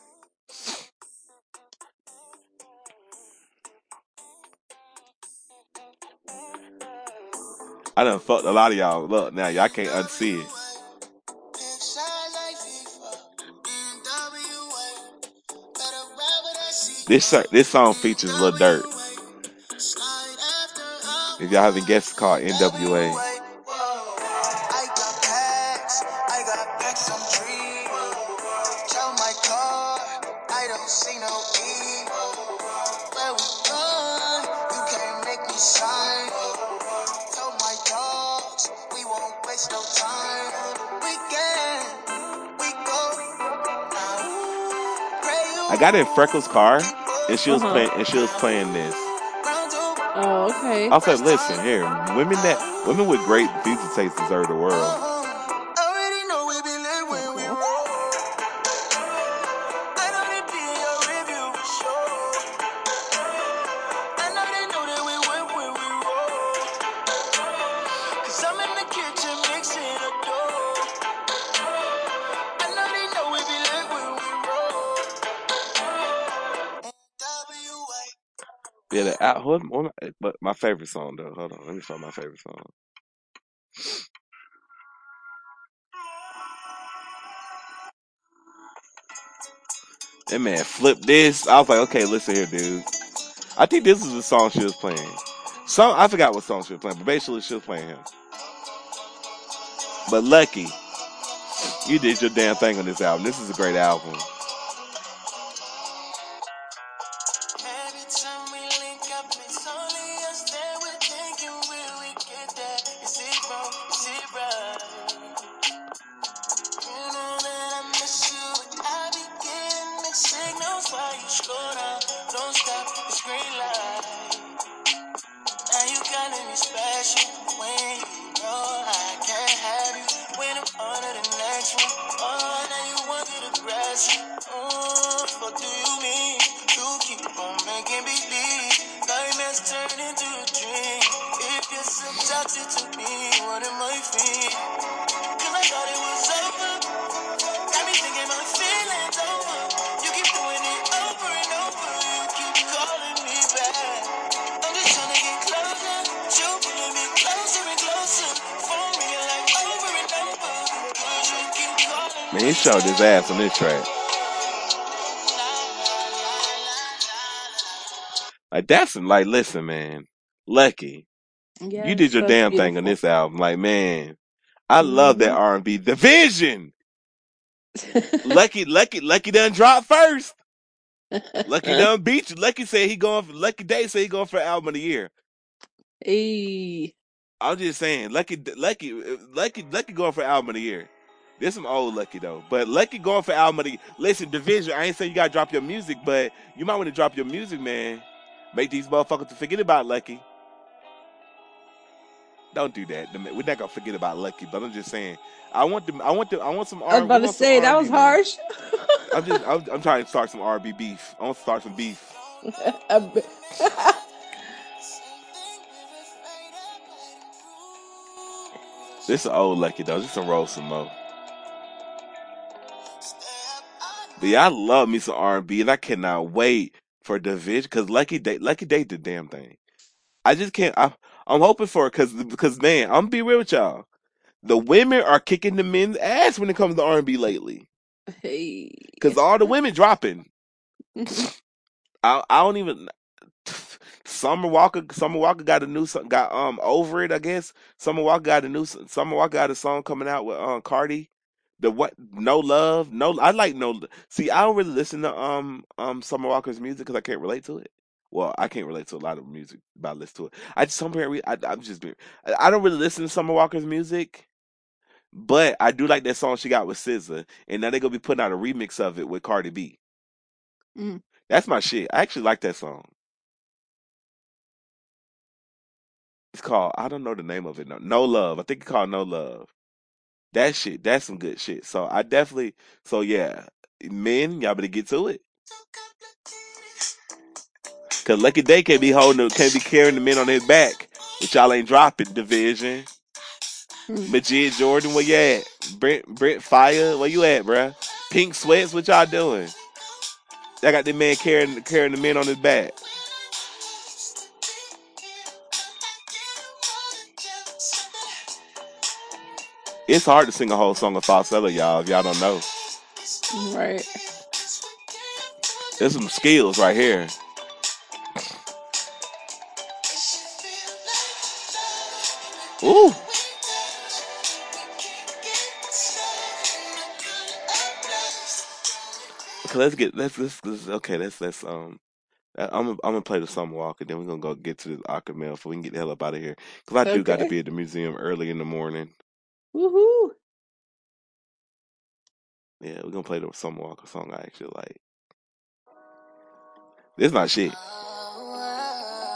[SPEAKER 3] I done fucked a lot of y'all. Look now, y'all can't unsee it. This this song features Lil Durk. If y'all haven't guessed, it's called NWA.
[SPEAKER 5] Got
[SPEAKER 3] in Freckles' car, and she was
[SPEAKER 2] Uh-huh.
[SPEAKER 3] playing, and she was playing this.
[SPEAKER 2] Oh, okay.
[SPEAKER 3] I was like, listen here, women that women with great music taste deserve the world. Out. Hold on, but my favorite song though. Hold on, let me find my favorite song. That man flipped this. I was like, okay, listen here, dude. I think this is the song she was playing. Some I forgot what song she was playing, but basically she was playing him. But Lucky, you did your damn thing on this album. This is a great album. His ass on this track. Like that's like, listen, man, Lucky, you did your
[SPEAKER 2] that's
[SPEAKER 3] damn thing on this album. Like, man, I love that
[SPEAKER 2] Mhm.
[SPEAKER 3] R and B division. *laughs* Lucky, Lucky, Lucky done dropped first. Lucky *laughs* done beat you. Lucky said he going for Lucky Daye said he going for album of the year.
[SPEAKER 2] Hey.
[SPEAKER 3] I'm just saying, Lucky, Lucky, Lucky, Lucky going for album of the year. There's some old Lucky though, but Lucky going for album of the Listen, Division. I ain't saying you gotta drop your music, but you might want to drop your music, man. Make these motherfuckers forget about Lucky. Don't do that. We're not gonna forget about Lucky, but I'm just saying. I want them. I want them. I want some.
[SPEAKER 2] I was about to say that was harsh.
[SPEAKER 3] I'm just. I'm, I'm trying to start some RB beef. I want to start some beef. *laughs* *laughs* This is old Lucky though. Just some roll some more. But yeah, I love me some R and B, and I cannot wait for Division because Lucky Daye, Lucky Daye, did the damn thing. I just can't. I, I'm hoping for it because because man, I'm gonna be real with y'all. The women are kicking the men's ass when it comes to R and B lately.
[SPEAKER 2] Hey.
[SPEAKER 3] Because all the women dropping. *laughs* I I don't even. Summer Walker, Summer Walker got a new song, got um over it. I guess Summer Walker got a new Summer Walker got a song coming out with um Cardi. The what? No love, no. I like no. See, I don't really listen to um um Summer Walker's music because I can't relate to it. Well, I can't relate to a lot of music, but I listen to it. I just somewhere I I'm just being, I I don't really listen to Summer Walker's music, but I do like that song she got with SZA, and now they're gonna be putting out a remix of it with Cardi B.
[SPEAKER 2] Mm.
[SPEAKER 3] That's my shit. I actually like that song. It's called I don't know the name of it. No, no love. I think it's called No Love. That shit, that's some good shit. So I definitely, so yeah, men, y'all better get to it. Cause Lucky Daye can't be holding, can't be carrying the men on his back, but y'all ain't dropping division.
[SPEAKER 2] Mm.
[SPEAKER 3] Majid Jordan, where you at? Brent, Brent Faiyaz, where you at, bruh? Pink Sweats, what y'all doing? I got the man carrying carrying the men on his back. It's hard to sing a whole song of falsetto, y'all. If y'all don't know,
[SPEAKER 2] Right.
[SPEAKER 3] there's some skills right here. Ooh. Okay, let's get let's let's, let's okay. Let's let's um. I'm gonna, I'm gonna play the Summer walk and then we're gonna go get to the Acapella so we can get the hell up out of here. Cause I do got to
[SPEAKER 2] Okay.
[SPEAKER 3] be at the museum early in the morning.
[SPEAKER 2] Woohoo.
[SPEAKER 3] Yeah, we're gonna play the Summer Walker song I actually like. This is my shit.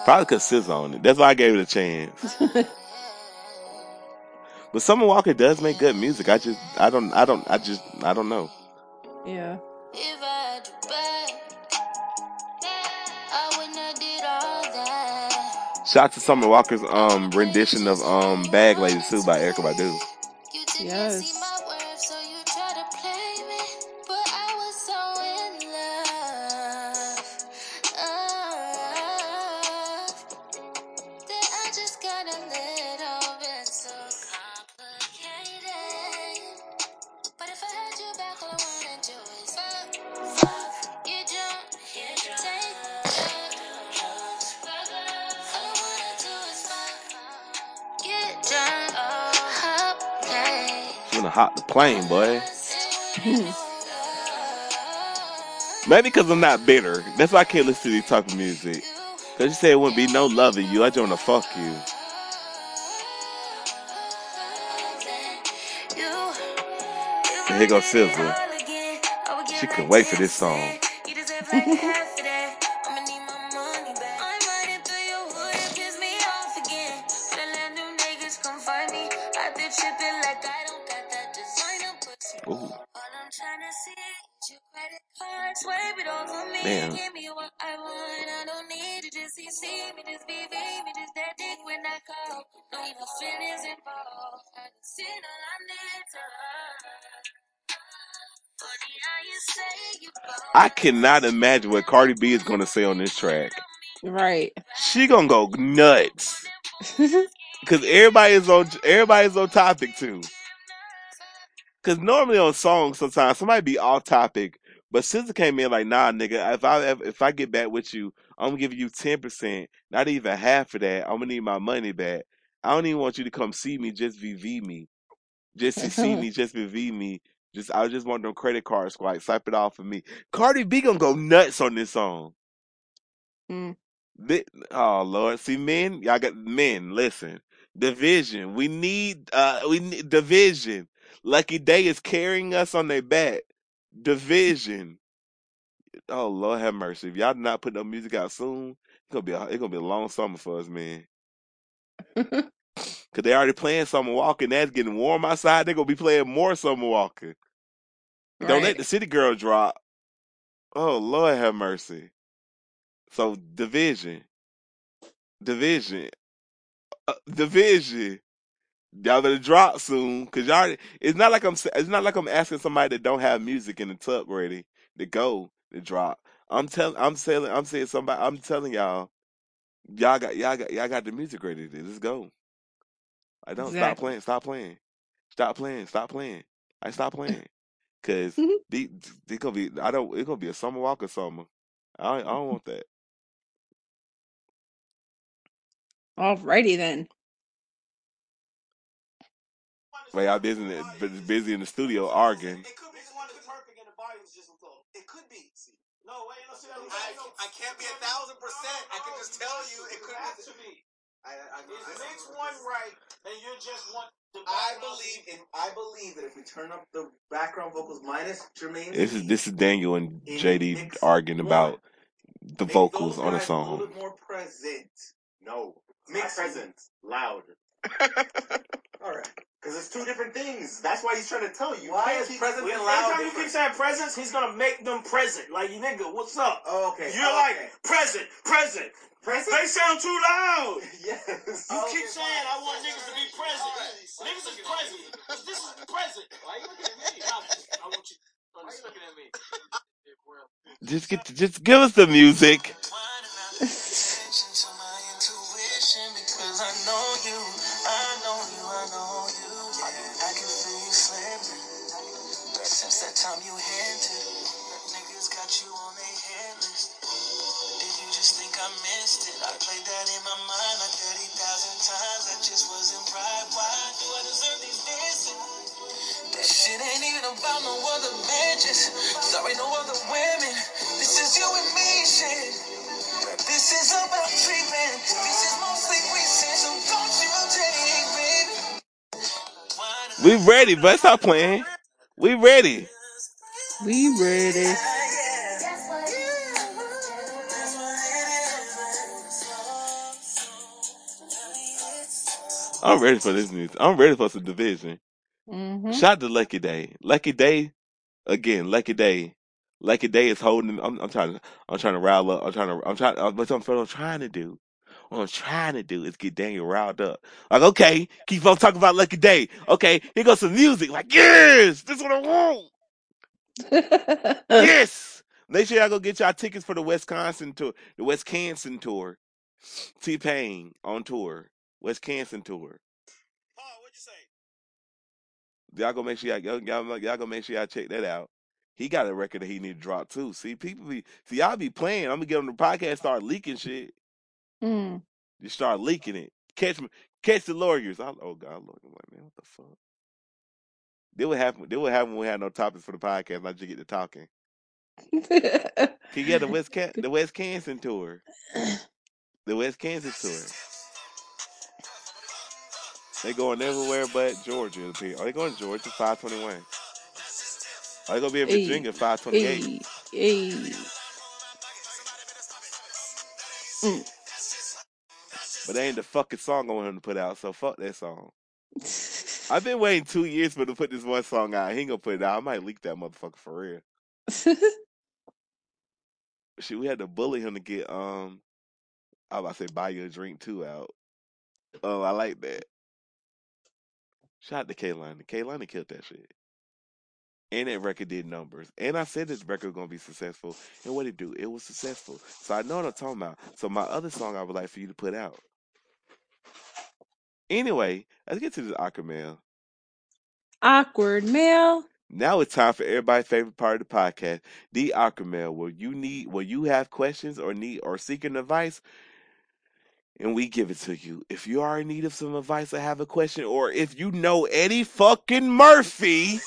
[SPEAKER 3] Probably cause SZA on it. That's why I gave it a chance. *laughs* But Summer Walker does make good music. I just I don't I don't I just I don't know.
[SPEAKER 2] yeah.
[SPEAKER 11] If I had you I wouldn't did all that.
[SPEAKER 3] Shout out to Summer Walker's um rendition of um Bag Lady too by Erykah Badu.
[SPEAKER 2] Yes.
[SPEAKER 11] Hop
[SPEAKER 3] the plane, boy. Maybe because I'm not bitter. That's why I can't listen to these type of music. Cause you said it wouldn't be no loving you. I just wanna fuck you. And here goes SZA. She couldn't wait for this song. *laughs* cannot imagine what Cardi B is gonna say on this track.
[SPEAKER 2] Right.
[SPEAKER 3] She gonna go nuts. *laughs* Cause everybody is on everybody's on topic too. Cause normally on songs sometimes somebody be off topic, but SZA came in like, nah, nigga, if I if I get back with you, I'm gonna give you ten percent, not even half of that. I'm gonna need my money back. I don't even want you to come see me, just VV me, just to see me, *laughs* just to VV me. Just I just want them credit card swipe, swipe it off of me. Cardi B gonna go nuts on this song.
[SPEAKER 2] Mm.
[SPEAKER 3] Thi- Oh Lord, see men, y'all got men. Listen, division. We need uh, we need division. Lucky Daye is carrying us on their back. Division. Oh Lord, have mercy. If y'all not put no music out soon, it's gonna be a, it's gonna be a long summer for us, man. *laughs* Cause they already playing Summer Walker, and that's getting warm outside. They're gonna be playing more Summer Walker. Don't let the City Girl drop. Oh Lord, have mercy. So division, division, uh, division. Y'all better drop soon, cause y'all. It's not like I'm. It's not like I'm asking somebody that don't have music in the tub ready to go to drop. I'm telling, I'm saying, I'm saying somebody, I'm telling y'all, y'all got, y'all got, y'all got the music ready. To, let's go. I don't stop playing, stop playing, stop playing, stop playing. I stop playing because the, they gonna be. I don't. It's gonna be a summer walker summer. I, I don't want that.
[SPEAKER 2] Alrighty then.
[SPEAKER 3] Like y'all busy, in the, busy in the studio arguing.
[SPEAKER 12] It could be one of the perfect and the body was just close. It could be. See. No, wait, no, see, I, I can't be a thousand percent. I can just tell you it could be. To be. I, I, I,
[SPEAKER 9] Mix one right, and you're just one. The
[SPEAKER 12] I believe in. I believe that if we turn up the background vocals minus Jermaine,
[SPEAKER 3] This is this is Daniel and JD arguing
[SPEAKER 12] one,
[SPEAKER 3] about the vocals on a
[SPEAKER 12] guys a little
[SPEAKER 3] song.
[SPEAKER 12] more present.
[SPEAKER 13] No,
[SPEAKER 12] Mix
[SPEAKER 13] not present, loud. *laughs*
[SPEAKER 12] All right.
[SPEAKER 13] Because it's two different things. That's why he's trying to tell you. You
[SPEAKER 12] Why is
[SPEAKER 13] keep-
[SPEAKER 12] present
[SPEAKER 9] Every
[SPEAKER 12] and loud
[SPEAKER 9] time you keep saying presence, he's gonna make them present. Like, you nigga, what's up?
[SPEAKER 12] Oh, okay.
[SPEAKER 9] You're
[SPEAKER 12] oh,
[SPEAKER 9] like
[SPEAKER 12] okay.
[SPEAKER 9] present, present.
[SPEAKER 12] present.
[SPEAKER 9] They sound too loud. *laughs*
[SPEAKER 13] Yes.
[SPEAKER 9] You oh, keep saying I want niggas to be present. Niggas is present. Cause this is present. Why you looking at me? I want you. Why you looking at me?
[SPEAKER 3] Just get, just give us the music. *laughs*
[SPEAKER 5] time you hinted, niggas got you on their hit. Did you just think I missed it? I played that in my mind like 30,000 times. That just wasn't right. Why do I deserve these disses? That shit ain't even about no other bitches. Sorry, no other women. This is you and me shit. This is about treatment. This is mostly recent, so don't you take, baby.
[SPEAKER 3] We ready, but stop playing. We ready.
[SPEAKER 2] We ready.
[SPEAKER 3] I'm ready for this music. I'm ready for some division.
[SPEAKER 2] Mm-hmm.
[SPEAKER 3] Shout out to Lucky Daye. Lucky Daye, again. Lucky Daye. Lucky Daye is holding. I'm, I'm trying to. I'm trying to rile up. I'm trying to. I'm trying. What I'm, what I'm trying to do. What I'm trying to do is get Daniel riled up. Like, okay, keep on talking about Lucky Daye. Okay, here goes some music. Like, yes, this is what I want. *laughs* *laughs* Yes. Make sure y'all go get y'all tickets for the Wisconsin tour, the Wisconsin tour. T Pain on tour, Wisconsin tour.
[SPEAKER 9] Paul, what'd you say?
[SPEAKER 3] Y'all go make sure y'all, y'all, y'all, y'all go make sure y'all check that out. He got a record that he need to drop too. See, people be see y'all be playing. I'm gonna get on the podcast, start leaking shit.
[SPEAKER 2] Mm.
[SPEAKER 3] You start leaking it. Catch me, catch the lawyers. I, oh God, Lord, I'm like, man, what the fuck? Then what happened? Then would happened when we had no topics for the podcast? I just get to talking. *laughs* Can you get the West Can the Wisconsin tour? The West Kansas tour. They going everywhere but Georgia. Are they going to Georgia? Five twenty one. Are they gonna be in Virginia? Five twenty eight. But they ain't the fucking song I want him to put out. So fuck that song. *laughs* I've been waiting two years for him to put this one song out. He ain't gonna put it out. I might leak that motherfucker for real. *laughs* Shit, we had to bully him to get um. I was about to say buy you a drink too out. Oh, I like that. Shout out to Kehlani. Kehlani killed that shit. And that record did numbers. And I said this record was gonna be successful. And what it do? It was successful. So I know what I'm talking about. So my other song I would like for you to put out. Anyway, let's get to this awkward mail.
[SPEAKER 2] Awkward mail.
[SPEAKER 3] Now it's time for everybody's favorite part of the podcast, the awkward mail, where you need where you have questions or need or seeking advice, and we give it to you. If you are in need of some advice or have a question, or if you know Eddie fucking Murphy,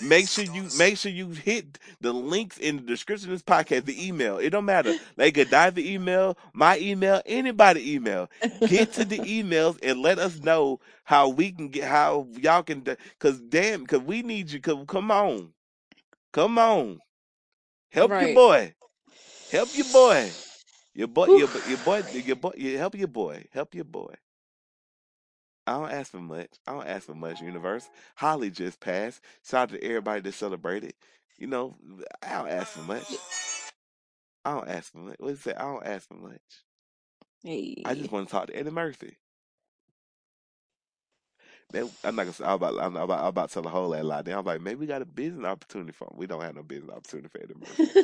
[SPEAKER 3] make sure you make sure you hit the links in the description of this podcast, the email. It don't matter. Like Godiva email, my email, anybody email. Get to the *laughs* emails and let us know how we can get how y'all can cause damn cause we need you cause come on. Come on. Help your boy. Help your boy. Your boy,
[SPEAKER 2] Whew.
[SPEAKER 3] your, bo- your boy, your boy, help your boy. Help your boy. I don't ask for much. I don't ask for much, universe. Holi just passed. Shout out to everybody that celebrated. You know, I don't ask for much. I don't ask for much. What is it? I don't ask for much. Hey. I just want to talk to Eddie Murphy. Man, I'm not gonna. say- I'm about. I'm about. I'm about to tell a whole lot lie. Then I'm like, maybe we got a business opportunity for him. We don't have no business opportunity for Eddie Murphy. *laughs*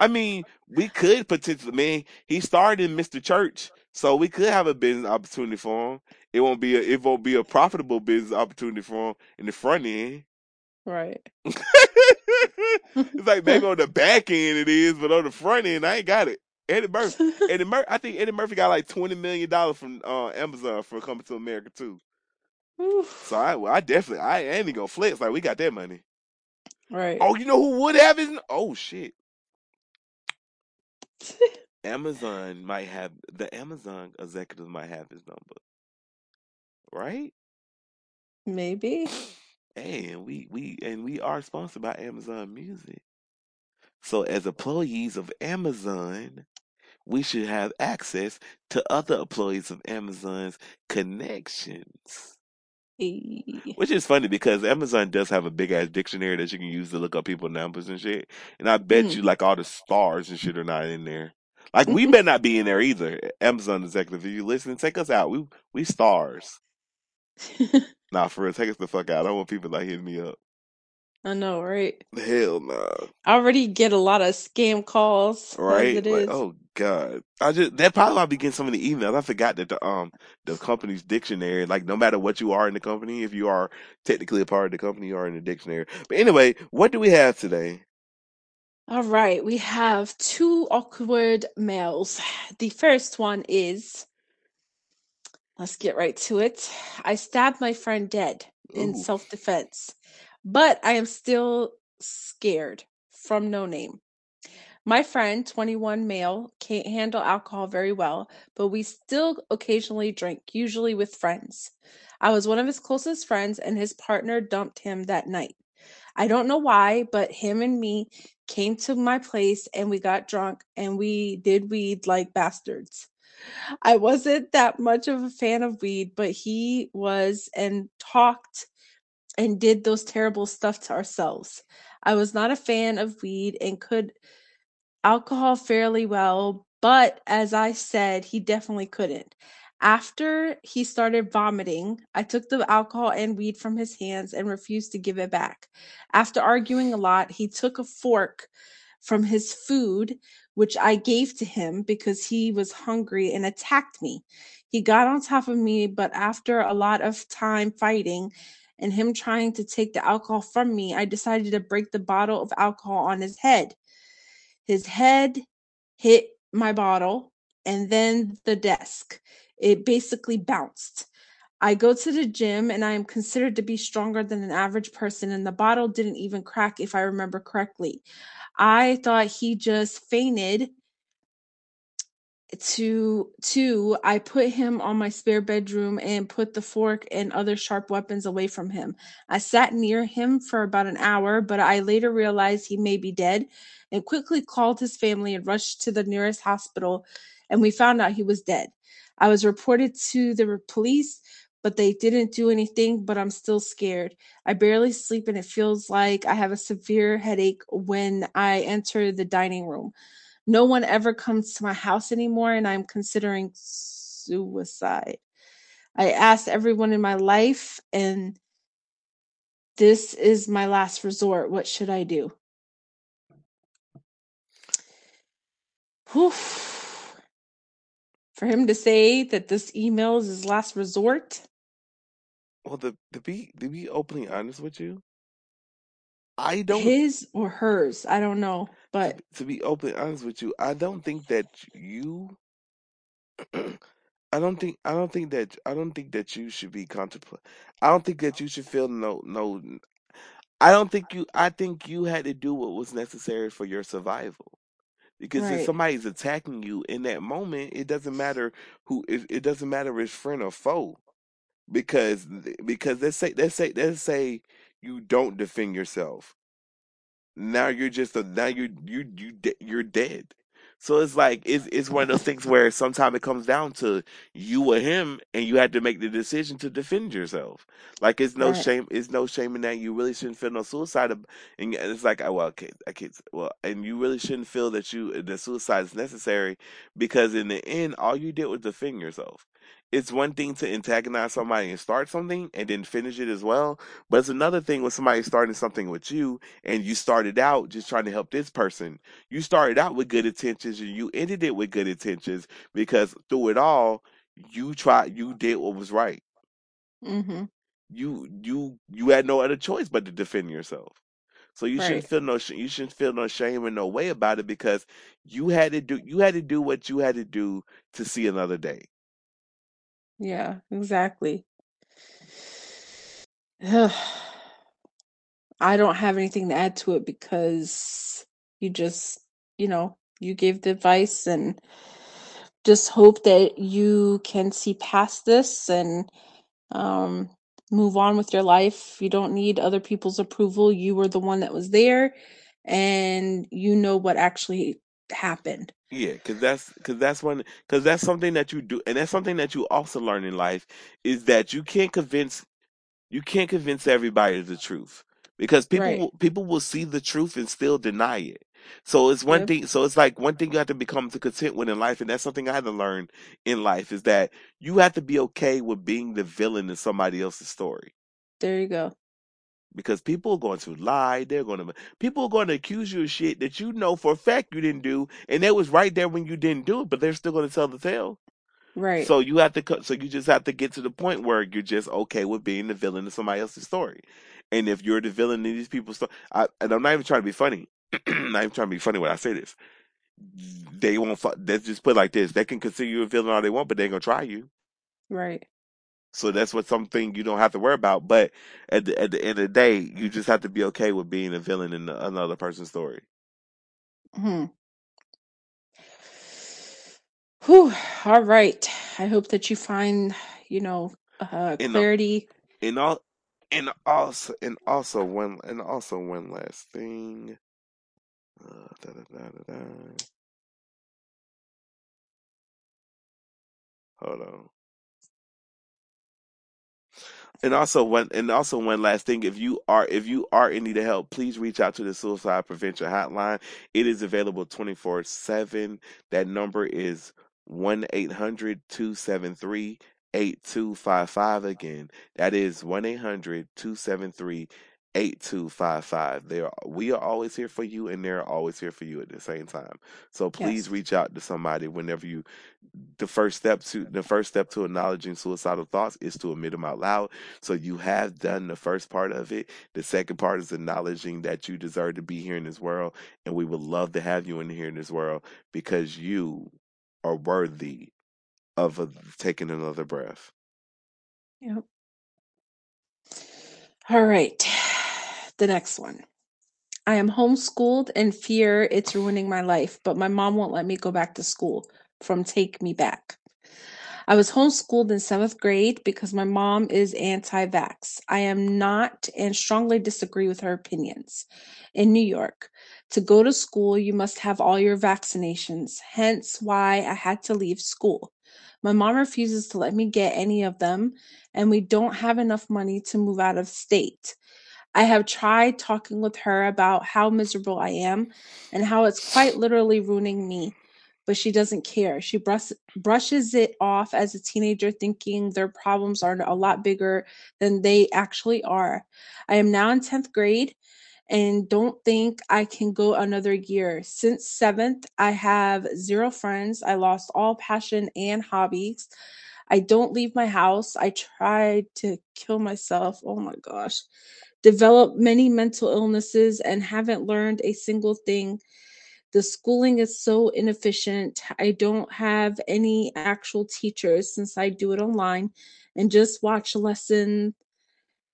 [SPEAKER 3] I mean, we could potentially. Man, he starred in Mr. Church, so we could have a business opportunity for him. It won't be. A, it won't be a profitable business opportunity for him in the front end.
[SPEAKER 2] Right. *laughs*
[SPEAKER 3] it's like maybe *laughs* on the back end it is, but on the front end I ain't got it. Eddie Murphy. Eddie Murphy. I think Eddie Murphy got like twenty million dollars from uh, Amazon for coming to America too. So I, well, I definitely, I ain't gonna flex. Like we got that money.
[SPEAKER 2] Right.
[SPEAKER 3] Oh, you know who would have his? Oh shit. Amazon might have the Amazon executive might have his number, right?
[SPEAKER 2] Maybe.
[SPEAKER 3] And we we and we are sponsored by Amazon Music. So as employees of Amazon, we should have access to other employees of Amazon's connections. Which is funny because Amazon does have a big ass dictionary that you can use to look up people numbers and shit. And I bet
[SPEAKER 2] Mm.
[SPEAKER 3] you like all the stars and shit are not in there. Like we better not be in there either. Amazon executive, if you listen, take us out. We we stars. *laughs* Nah, for real, take us the fuck out. I don't want people like hitting me up.
[SPEAKER 2] I know, right?
[SPEAKER 3] Hell no.
[SPEAKER 2] I already get a lot of scam calls
[SPEAKER 3] Right?
[SPEAKER 2] it
[SPEAKER 3] Like,
[SPEAKER 2] is.
[SPEAKER 3] oh god. I just that probably why I be getting so many emails. I forgot that the um the company's dictionary, like no matter what you are in the company, if you are technically a part of the company, you are in the dictionary. But anyway, what do we have today?
[SPEAKER 2] All right, we have two awkward mails. The first one is let's get right to it. I stabbed my friend dead in
[SPEAKER 3] Ooh.
[SPEAKER 2] self defense, but I am still scared from no name. My friend, 21 male, can't handle alcohol very well, but we still occasionally drink, usually with friends. I was one of his closest friends, and his partner dumped him that night. I don't know why, but him and me came to my place and we got drunk and we did weed like bastards. I wasn't that much of a fan of weed, but he was and talked and did those terrible stuff to ourselves. I was not a fan of weed and could alcohol fairly well, but as I said, he definitely couldn't. After he started vomiting, I took the alcohol and weed from his hands and refused to give it back. After arguing a lot, he took a fork from his food, which I gave to him because he was hungry and attacked me. He got on top of me, but after a lot of time fighting and him trying to take the alcohol from me, I decided to break the bottle of alcohol on his head. His head hit my bottle and then the desk. It basically bounced. I go to the gym and I am considered to be stronger than an average person, and the bottle didn't even crack if I remember correctly. I thought he just fainted to two i put him on my spare bedroom and put the fork and other sharp weapons away from him. I sat near him for about an hour but i later realized he may be dead and quickly called his family and rushed to the nearest hospital and we found out he was dead. I was reported to the police but they didn't do anything but i'm still scared. I barely sleep and it feels like i have a severe headache when i enter the dining room no one ever comes to my house anymore, and I'm considering suicide. I asked everyone in my life, and this is my last resort. What should I do? Whew. For him to say that this email is his last resort,
[SPEAKER 3] Well, to, to be to be openly honest with you, I don't
[SPEAKER 2] his or hers, I don't know, but
[SPEAKER 3] to be openly honest with you, I don't think that you *clears throat* I don't think I don't think that I don't think that you should be contemplate. I don't think that you should feel no no. I don't think you. I think you had to do what was necessary for your survival. Because if
[SPEAKER 2] right,
[SPEAKER 3] somebody's attacking you in that moment, it doesn't matter who. It, it doesn't matter if it's friend or foe. Because because let's say let's say let's say you don't defend yourself. Now you're just a now you you you de- you're dead. So it's like it's it's one of those things where sometimes it comes down to you or him, and you had to make the decision to defend yourself. Like it's no
[SPEAKER 2] right,
[SPEAKER 3] shame, it's no shame in that. You really shouldn't feel no suicide, and it's like, oh, well, I can't, well, and you really shouldn't feel that you the suicide is necessary because in the end, all you did was defend yourself. It's one thing to antagonize somebody and start something and then finish it as well, but it's another thing when somebody's starting something with you and you started out just trying to help this person. You started out with good intentions and you ended it with good intentions because through it all, you tried, you did what was right.
[SPEAKER 2] Mm-hmm.
[SPEAKER 3] You you you had no other choice but to defend yourself. So you shouldn't feel no sh- you shouldn't feel no shame and no way about it because you had to do you had to do what you had to do to see another day.
[SPEAKER 2] Yeah, exactly. I don't have anything to add to it because you just, you know, you gave the advice and just hope that you can see past this and um move on with your life. You don't need other people's approval. You were the one that was there and you know what actually happened.
[SPEAKER 3] Yeah, because that's because that's one because that's something that you do, and that's something that you also learn in life is that you can't convince you can't convince everybody of the truth because people
[SPEAKER 2] Right.
[SPEAKER 3] will, people will see the truth and still deny it. So it's one
[SPEAKER 2] Yep.
[SPEAKER 3] thing. So it's like one thing you have to become to content with in life, and that's something I had to learn in life is that you have to be okay with being the villain in somebody else's story
[SPEAKER 2] There you go.
[SPEAKER 3] Because people are going to lie. They're going to people are going to accuse you of shit that you know for a fact you didn't do, and it was right there when you didn't do it, but they're still going to tell the tale.
[SPEAKER 2] Right.
[SPEAKER 3] So you have to so you just have to get to the point where you're just okay with being the villain in somebody else's story. And if you're the villain in these people's story, I, and I'm not even trying to be funny. *clears throat* I'm not even trying to be funny when I say this. They won't. Let's just put it like this: they can consider you a villain all they want, but they ain't gonna try you.
[SPEAKER 2] Right.
[SPEAKER 3] So that's what something you don't have to worry about. But at the at the end of the day, you just have to be okay with being a villain in another person's story.
[SPEAKER 2] Hmm. Whew. All right. I hope that you find, you know, uh
[SPEAKER 3] uh,
[SPEAKER 2] clarity.
[SPEAKER 3] and all and also and also one and also one last thing. Uh, da, da, da, da, da. Hold on. And also one and also one last thing, if you are if you are in need of help, please reach out to the suicide prevention hotline. It is available twenty four seven. That number is 1-800-273-8255 again. That is 1-800-273 8255. They are we are always here for you and they're always here for you at the same time. So please
[SPEAKER 2] Yes.
[SPEAKER 3] reach out to somebody whenever you the first step to the first step to acknowledging suicidal thoughts is to admit them out loud. So you have done the first part of it. The second part is acknowledging that you deserve to be here in this world, and we would love to have you in here in this world because you are worthy of a, taking another breath.
[SPEAKER 2] Yep. All right. The next one. I am homeschooled and fear it's ruining my life, but my mom won't let me go back to school from Take Me Back. I was homeschooled in seventh grade because my mom is anti vax. I am not and strongly disagree with her opinions. In New York, to go to school, you must have all your vaccinations, hence why I had to leave school. My mom refuses to let me get any of them, and we don't have enough money to move out of state. I have tried talking with her about how miserable I am and how it's quite literally ruining me, but she doesn't care. She brus- brushes it off as a teenager, thinking their problems are a lot bigger than they actually are. I am now in 10th grade and don't think I can go another year. Since seventh, I have zero friends. I lost all passion and hobbies. I don't leave my house. I tried to kill myself. Oh my gosh developed many mental illnesses and haven't learned a single thing. The schooling is so inefficient. I don't have any actual teachers since I do it online and just watch lesson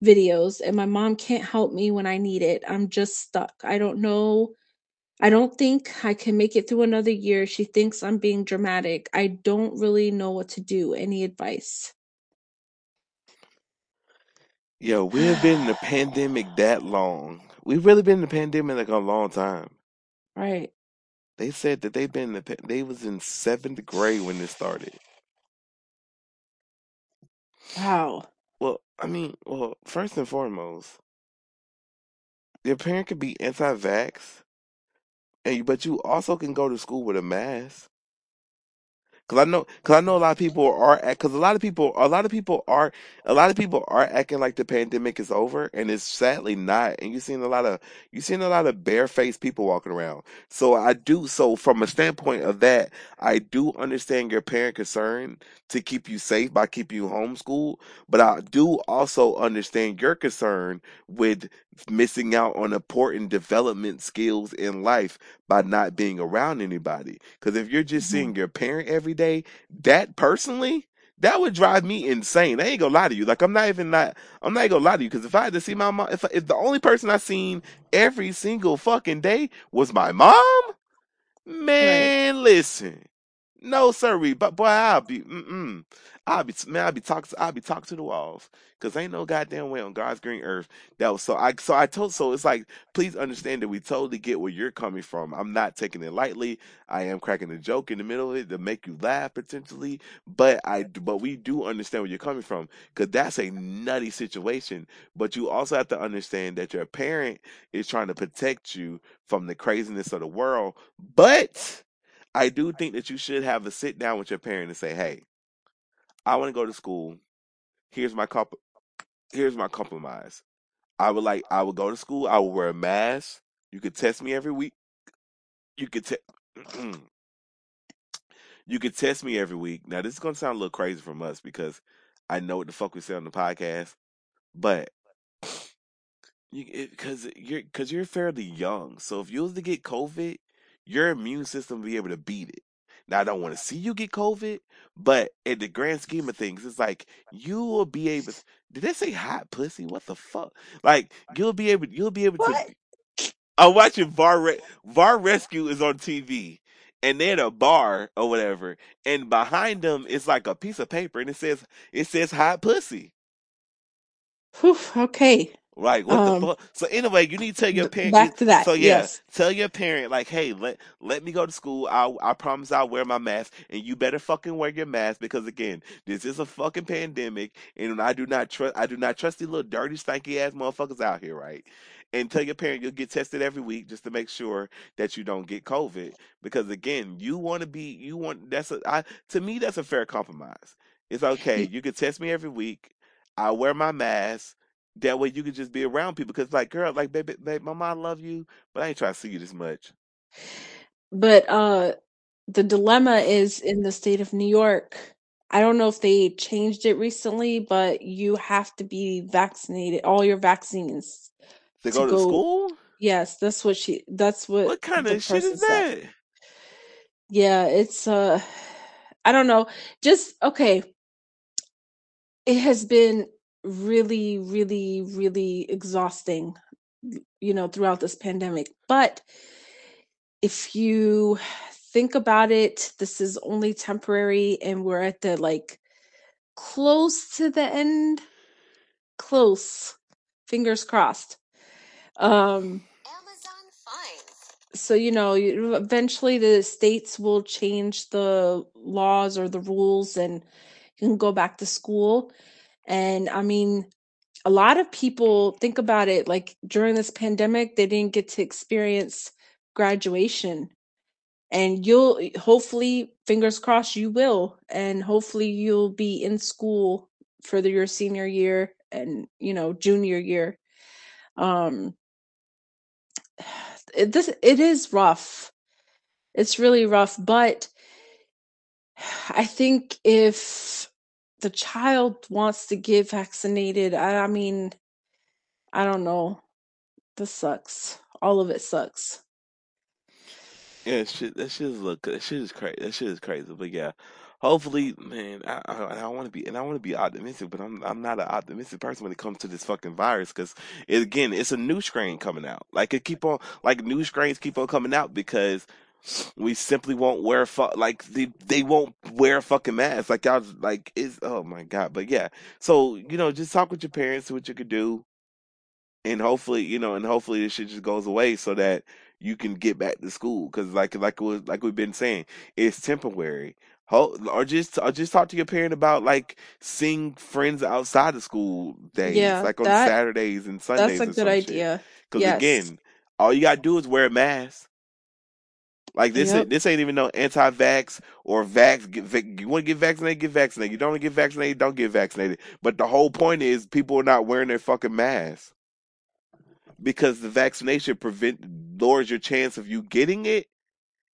[SPEAKER 2] videos and my mom can't help me when I need it. I'm just stuck. I don't know I don't think I can make it through another year. She thinks I'm being dramatic. I don't really know what to do. Any advice?
[SPEAKER 3] Yo, we have been in the pandemic that long. We've really been in the pandemic like a long time.
[SPEAKER 2] Right.
[SPEAKER 3] They said that they've been in the pa- they was in seventh grade when this started.
[SPEAKER 2] Wow.
[SPEAKER 3] Well, I mean, well, first and foremost, your parent could be anti-vax, and you- but you also can go to school with a mask. Cause I know, cause I know a lot of people are, cause a lot of people, a lot of people are, a lot of people are acting like the pandemic is over, and it's sadly not. And you've seen a lot of, you're seeing a lot of barefaced people walking around. So I do, so from a standpoint of that, I do understand your parent concern to keep you safe by keeping you homeschooled, but I do also understand your concern with missing out on important development skills in life by not being around anybody. Because if you're just
[SPEAKER 2] Mhm.
[SPEAKER 3] seeing your parent every day, that personally, that would drive me insane. I ain't gonna lie to you. Like I'm not even not. I'm not gonna lie to you. Because if I had to see my mom, if if the only person I seen every single fucking day was my mom,
[SPEAKER 2] Right.
[SPEAKER 3] man, listen. No, sorry, but boy, I'll be, mm-mm. I'll be, man, I'll be talking, I'll be talking to the walls, cause ain't no goddamn way on God's green earth that was so. I, so I told, so it's like, please understand that we totally get where you're coming from. I'm not taking it lightly. I am cracking a joke in the middle of it to make you laugh potentially, but I, but we do understand where you're coming from, cause that's a nutty situation. But you also have to understand that your parent is trying to protect you from the craziness of the world, but I do think that you should have a sit down with your parent and say, "Hey, I want to go to school. Here's my comp- here's my compromise. I would like I would go to school. I would wear a mask. You could test me every week. You could te- you could test me every week. Now this is gonna sound a little crazy from us because I know what the fuck we say on the podcast, but You because you're because you're fairly young. So if you was to get COVID, your immune system will be able to beat it. Now I don't want to see you get COVID, but in the grand scheme of things, it's like you will be able. Did they say hot pussy? What the fuck? Like you'll be able. You'll be able to. I'm watching Bar. Re- Bar Rescue is on TV, and they're at a bar or whatever, and behind them is like a piece of paper, and it says it says hot pussy.
[SPEAKER 2] Whew, okay.
[SPEAKER 3] Like what the
[SPEAKER 2] Um,
[SPEAKER 3] fuck? So anyway, you need to tell your parent.
[SPEAKER 2] Back to that.
[SPEAKER 3] so yeah,
[SPEAKER 2] Yes.
[SPEAKER 3] tell your parent like, hey, let let me go to school. I I promise I'll wear my mask, and you better fucking wear your mask because again, this is a fucking pandemic, and I do not trust I do not trust these little dirty, stanky ass motherfuckers out here, right? And tell your parent you'll get tested every week just to make sure that you don't get COVID. Because again, you want to be you want that's a I to me that's a fair compromise. It's okay. You can test me every week. I wear my mask. That way you could just be around people. Because like, girl, like, baby, baby, mama, I love you, but I ain't trying to see you this much.
[SPEAKER 2] But uh, the dilemma is in the state of New York. I don't know if they changed it recently, but you have to be vaccinated, all your vaccines
[SPEAKER 3] To
[SPEAKER 2] to
[SPEAKER 3] go to
[SPEAKER 2] go.
[SPEAKER 3] school?
[SPEAKER 2] Yes, that's what she, that's what
[SPEAKER 3] What kind
[SPEAKER 2] the
[SPEAKER 3] of shit
[SPEAKER 2] person
[SPEAKER 3] is
[SPEAKER 2] said.
[SPEAKER 3] that?
[SPEAKER 2] Yeah, it's uh, I don't know. Just okay. It has been really, really, really exhausting, you know, throughout this pandemic. But if you think about it, this is only temporary and we're at the like close to the end. Close. Fingers crossed. Um so you know, eventually the states will change the laws or the rules and you can go back to school. And I mean, a lot of people think about it like during this pandemic, they didn't get to experience graduation. And you'll hopefully, fingers crossed, you will. And hopefully, you'll be in school for the, your senior year and, you know, junior year. Um, it, this, it is rough. It's really rough. But *sighs* I think if the child wants to get vaccinated, I, I mean, I don't know. This sucks. All of it sucks.
[SPEAKER 3] Yeah, shit. That shit is look. That shit is crazy. That shit is crazy. But yeah, hopefully, man. I I, I want to be and I want to be optimistic, but I'm I'm not an optimistic person when it comes to this fucking virus because it, again, it's a new strain coming out. Like it keep on like new strains keep on coming out because we simply won't wear fu- like they they won't wear a fucking mask. Like y'all like it's oh my god. But yeah, so you know, just talk with your parents, see what you could do and hopefully you know and hopefully this shit just goes away so that you can get back to school because like like it was like we've been saying it's temporary Ho- or just or just talk to your parent about like seeing friends outside of school days
[SPEAKER 2] Yeah,
[SPEAKER 3] like on
[SPEAKER 2] that
[SPEAKER 3] saturdays and Sundays.
[SPEAKER 2] that's
[SPEAKER 3] a
[SPEAKER 2] good idea.
[SPEAKER 3] because
[SPEAKER 2] Yes.
[SPEAKER 3] again all you gotta do is wear a mask Like this,
[SPEAKER 2] Yep.
[SPEAKER 3] ain't this ain't even no anti-vax or vax. Get, vac- you want to get vaccinated, get vaccinated. You don't want to get vaccinated, don't get vaccinated. But the whole point is people are not wearing their fucking masks because the vaccination prevent lowers your chance of you getting it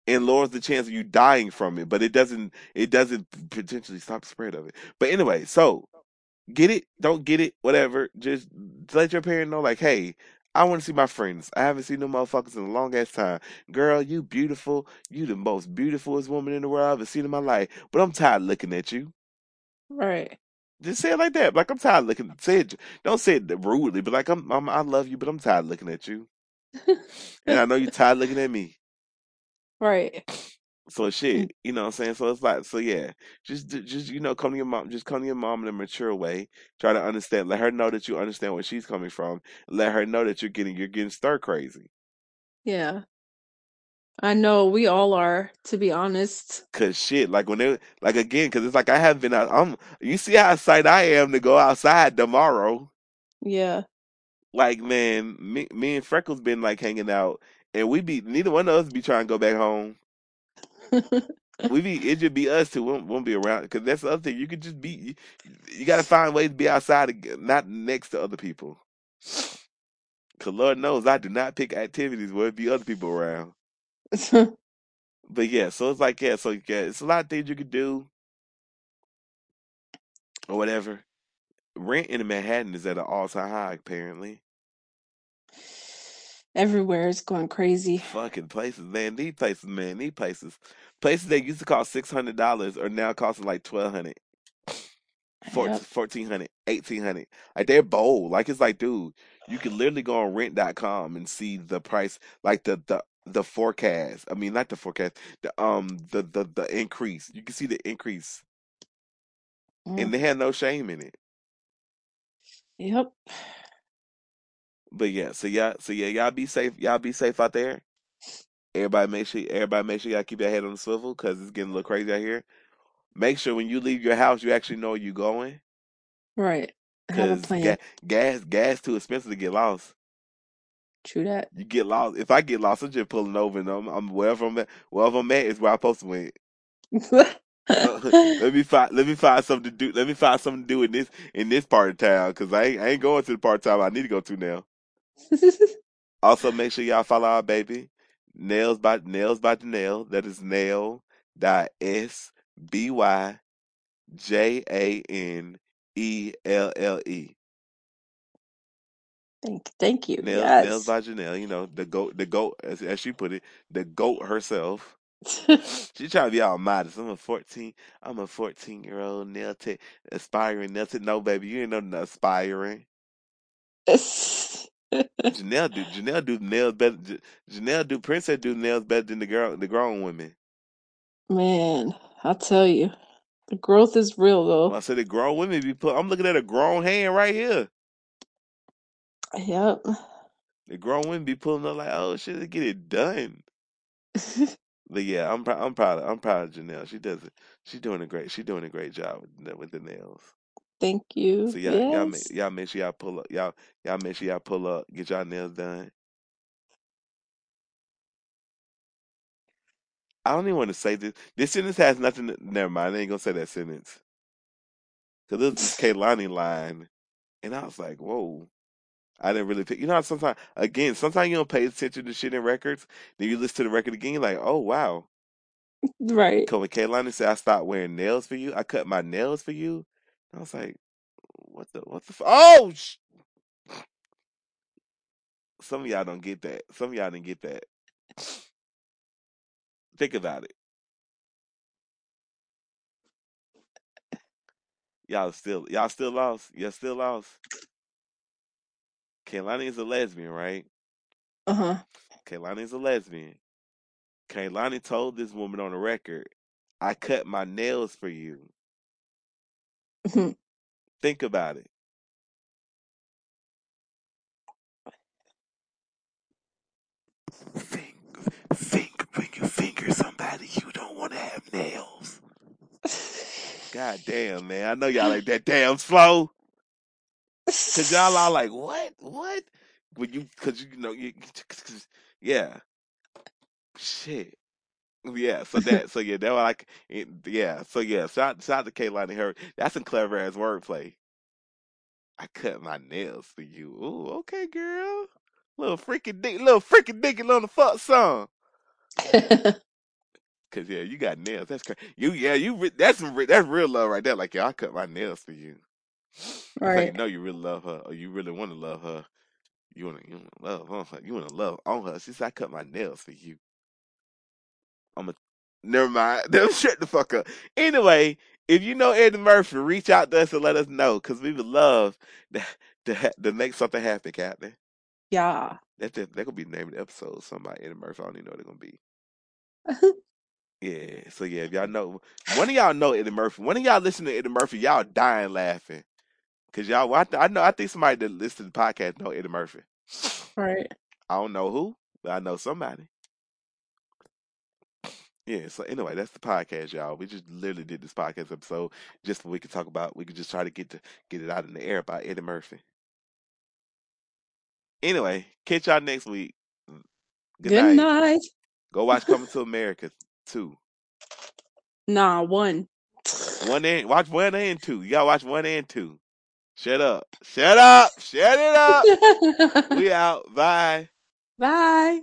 [SPEAKER 3] and lowers the chance of you dying from it. But it doesn't. It doesn't potentially stop the spread of it. But anyway, so get it, don't get it, whatever. Just let your parent know, like, hey, I want to see my friends. I haven't seen no motherfuckers in a long ass time. Girl, you beautiful. You the most beautifulest woman in the world I've ever seen in my life. But I'm tired of looking at you.
[SPEAKER 2] Right.
[SPEAKER 3] Just say it like that. Like I'm tired of looking. Say it. Don't say it rudely, but like I'm, I'm I love you, but I'm tired of looking at you. *laughs* and I know you're tired of looking at me.
[SPEAKER 2] Right.
[SPEAKER 3] So hmm. shit, you know what I'm saying? So it's like, so yeah, just, just you know, come to your mom, just come to your mom in a mature way. Try to understand, let her know that you understand where she's coming from. Let her know that you're getting, you're getting stir crazy.
[SPEAKER 2] Yeah. I know we all are, to be honest.
[SPEAKER 3] Cause shit, like when they, like again, cause it's like I haven't been out. I'm, you see how excited I am to go outside tomorrow.
[SPEAKER 2] Yeah.
[SPEAKER 3] Like man, me, me and Freckles been like hanging out, and we be neither one of us be trying to go back home. *laughs* we be it just be us. We won't, won't be around because that's the other thing. You could just be. You, you got to find ways to be outside, not next to other people. *sniffs* Cause Lord knows I do not pick activities where it be other people around. *laughs* But yeah, so it's like yeah, so yeah, it's a lot of things you could do or whatever. Rent in Manhattan is at an all time high apparently.
[SPEAKER 2] Everywhere is going crazy.
[SPEAKER 3] Fucking places, man. These places, man. These places, places that used to cost six hundred dollars are now costing like twelve hundred. Four,
[SPEAKER 2] Yep.
[SPEAKER 3] 1400 1800 like they're bold like it's like dude you can *sighs* literally go on rent.com and see the price like the the the forecast i mean not the forecast the um the the, the increase you can see the increase
[SPEAKER 2] Mm.
[SPEAKER 3] and they had no shame in it
[SPEAKER 2] Yep.
[SPEAKER 3] But yeah so yeah so yeah y'all be safe y'all be safe out there everybody make sure everybody make sure y'all keep your head on the swivel because it's getting a little crazy out here make sure when you leave your house you actually know where you're going
[SPEAKER 2] Right. Have a
[SPEAKER 3] because
[SPEAKER 2] plan.
[SPEAKER 3] ga- gas gas too expensive to get lost
[SPEAKER 2] True that.
[SPEAKER 3] You get lost. If I get lost, I'm just pulling over and I'm, I'm wherever I'm at. Wherever I'm at is where I'm supposed to went. *laughs* let me find. Let me find something to do. Let me find something to do in this in this part of town because I ain't, I ain't going to the part of town I need to go to now. *laughs* Also, make sure y'all follow our baby nails by nails by Janelle. That is nail dot s b y j a n e l l e.
[SPEAKER 2] thank thank you.
[SPEAKER 3] Nails nails by Janelle. You know the goat. The goat, as, as she put it, the goat herself. *laughs* She trying to be all modest. I'm a 14. I'm a 14 year old nail tech, aspiring nail tech. No, baby, you ain't no aspiring. *laughs* Janelle do Janelle do nails better. J- Janelle do Princess do nails better than the girl, the grown women.
[SPEAKER 2] Man, I'll tell you. The growth is real though.
[SPEAKER 3] I said the grown women be put. I'm looking at a grown hand right here.
[SPEAKER 2] Yep.
[SPEAKER 3] The grown women be pulling up like, oh shit, they get it done. *laughs* But yeah, I'm prou- I'm proud of I'm proud of Janelle. She does it. She's doing a great. She's doing a great job with the, with the nails.
[SPEAKER 2] Thank you.
[SPEAKER 3] So y'all y'all make
[SPEAKER 2] Yes.
[SPEAKER 3] y'all make sure y'all pull up y'all y'all make sure y'all pull up get y'all nails done. I don't even want to say this. This sentence has nothing. To, never mind. I ain't gonna say that sentence because this is *laughs* Kehlani line, and I was like, whoa. I didn't really pick. You know, how sometimes again, sometimes you don't pay attention to shit in records. Then you listen to the record again, you're like, oh wow. *laughs*
[SPEAKER 2] Right.
[SPEAKER 3] Because when Kehlani said I stopped wearing nails for you, I cut my nails for you. I was like, what the what the f- oh. Sh-. Some of y'all don't get that. Some of y'all didn't get that. Think about it. Y'all still y'all still lost. Y'all still lost. Kehlani is a lesbian, right?
[SPEAKER 2] Uh huh.
[SPEAKER 3] Kehlani is a lesbian. Kehlani told this woman on the record, I cut my nails for you. Mm-hmm. Think about it. Think, think when you finger somebody you don't want to have nails. God damn, man. I know y'all like that damn slow. Cause y'all are like, what? What? When you, cause you know, you, cause, yeah. Shit. Yeah, so that, so yeah, that was like, it, yeah, so yeah, shout, shout out to Kehlani Her. That's some clever ass wordplay. I cut my nails for you. Ooh, okay, girl. Little freaking dick, little freaking dicky little fuck song. *laughs* Cause yeah, you got nails. That's crazy. You yeah, you re- that's some re- that's real love right there. Like yeah, I cut my nails for you. That's how you
[SPEAKER 2] right.
[SPEAKER 3] know you really love her, or you really want to love her. You want to you wanna love on her. You want to love on her. She said, "I cut my nails for you." I'm a never mind. *laughs* Then shut the fuck up. Anyway, if you know Eddie Murphy, reach out to us and let us know, cause we would love to to, to make something happen, Captain.
[SPEAKER 2] Yeah.
[SPEAKER 3] That's the, that could be the name of the episode. Somebody Eddie Murphy. I don't even know what they're gonna be. *laughs* Yeah. So yeah, if y'all know one of y'all know Eddie Murphy, one of y'all listen to Eddie Murphy, y'all dying laughing. Cause y'all, I, I know, I think somebody that listens to the podcast know Eddie Murphy.
[SPEAKER 2] Right.
[SPEAKER 3] I don't know who, but I know somebody. Yeah. So anyway, that's the podcast, y'all. We just literally did this podcast episode just so we could talk about. We could just try to get to get it out in the air by Eddie Murphy. Anyway, catch y'all next week. Mm, good,
[SPEAKER 2] Good
[SPEAKER 3] night.
[SPEAKER 2] night.
[SPEAKER 3] Go watch Coming to America two.
[SPEAKER 2] Nah, one.
[SPEAKER 3] One and watch one and two. You gotta watch one and two. Shut up. Shut up. Shut it up. *laughs* we out. Bye.
[SPEAKER 2] Bye.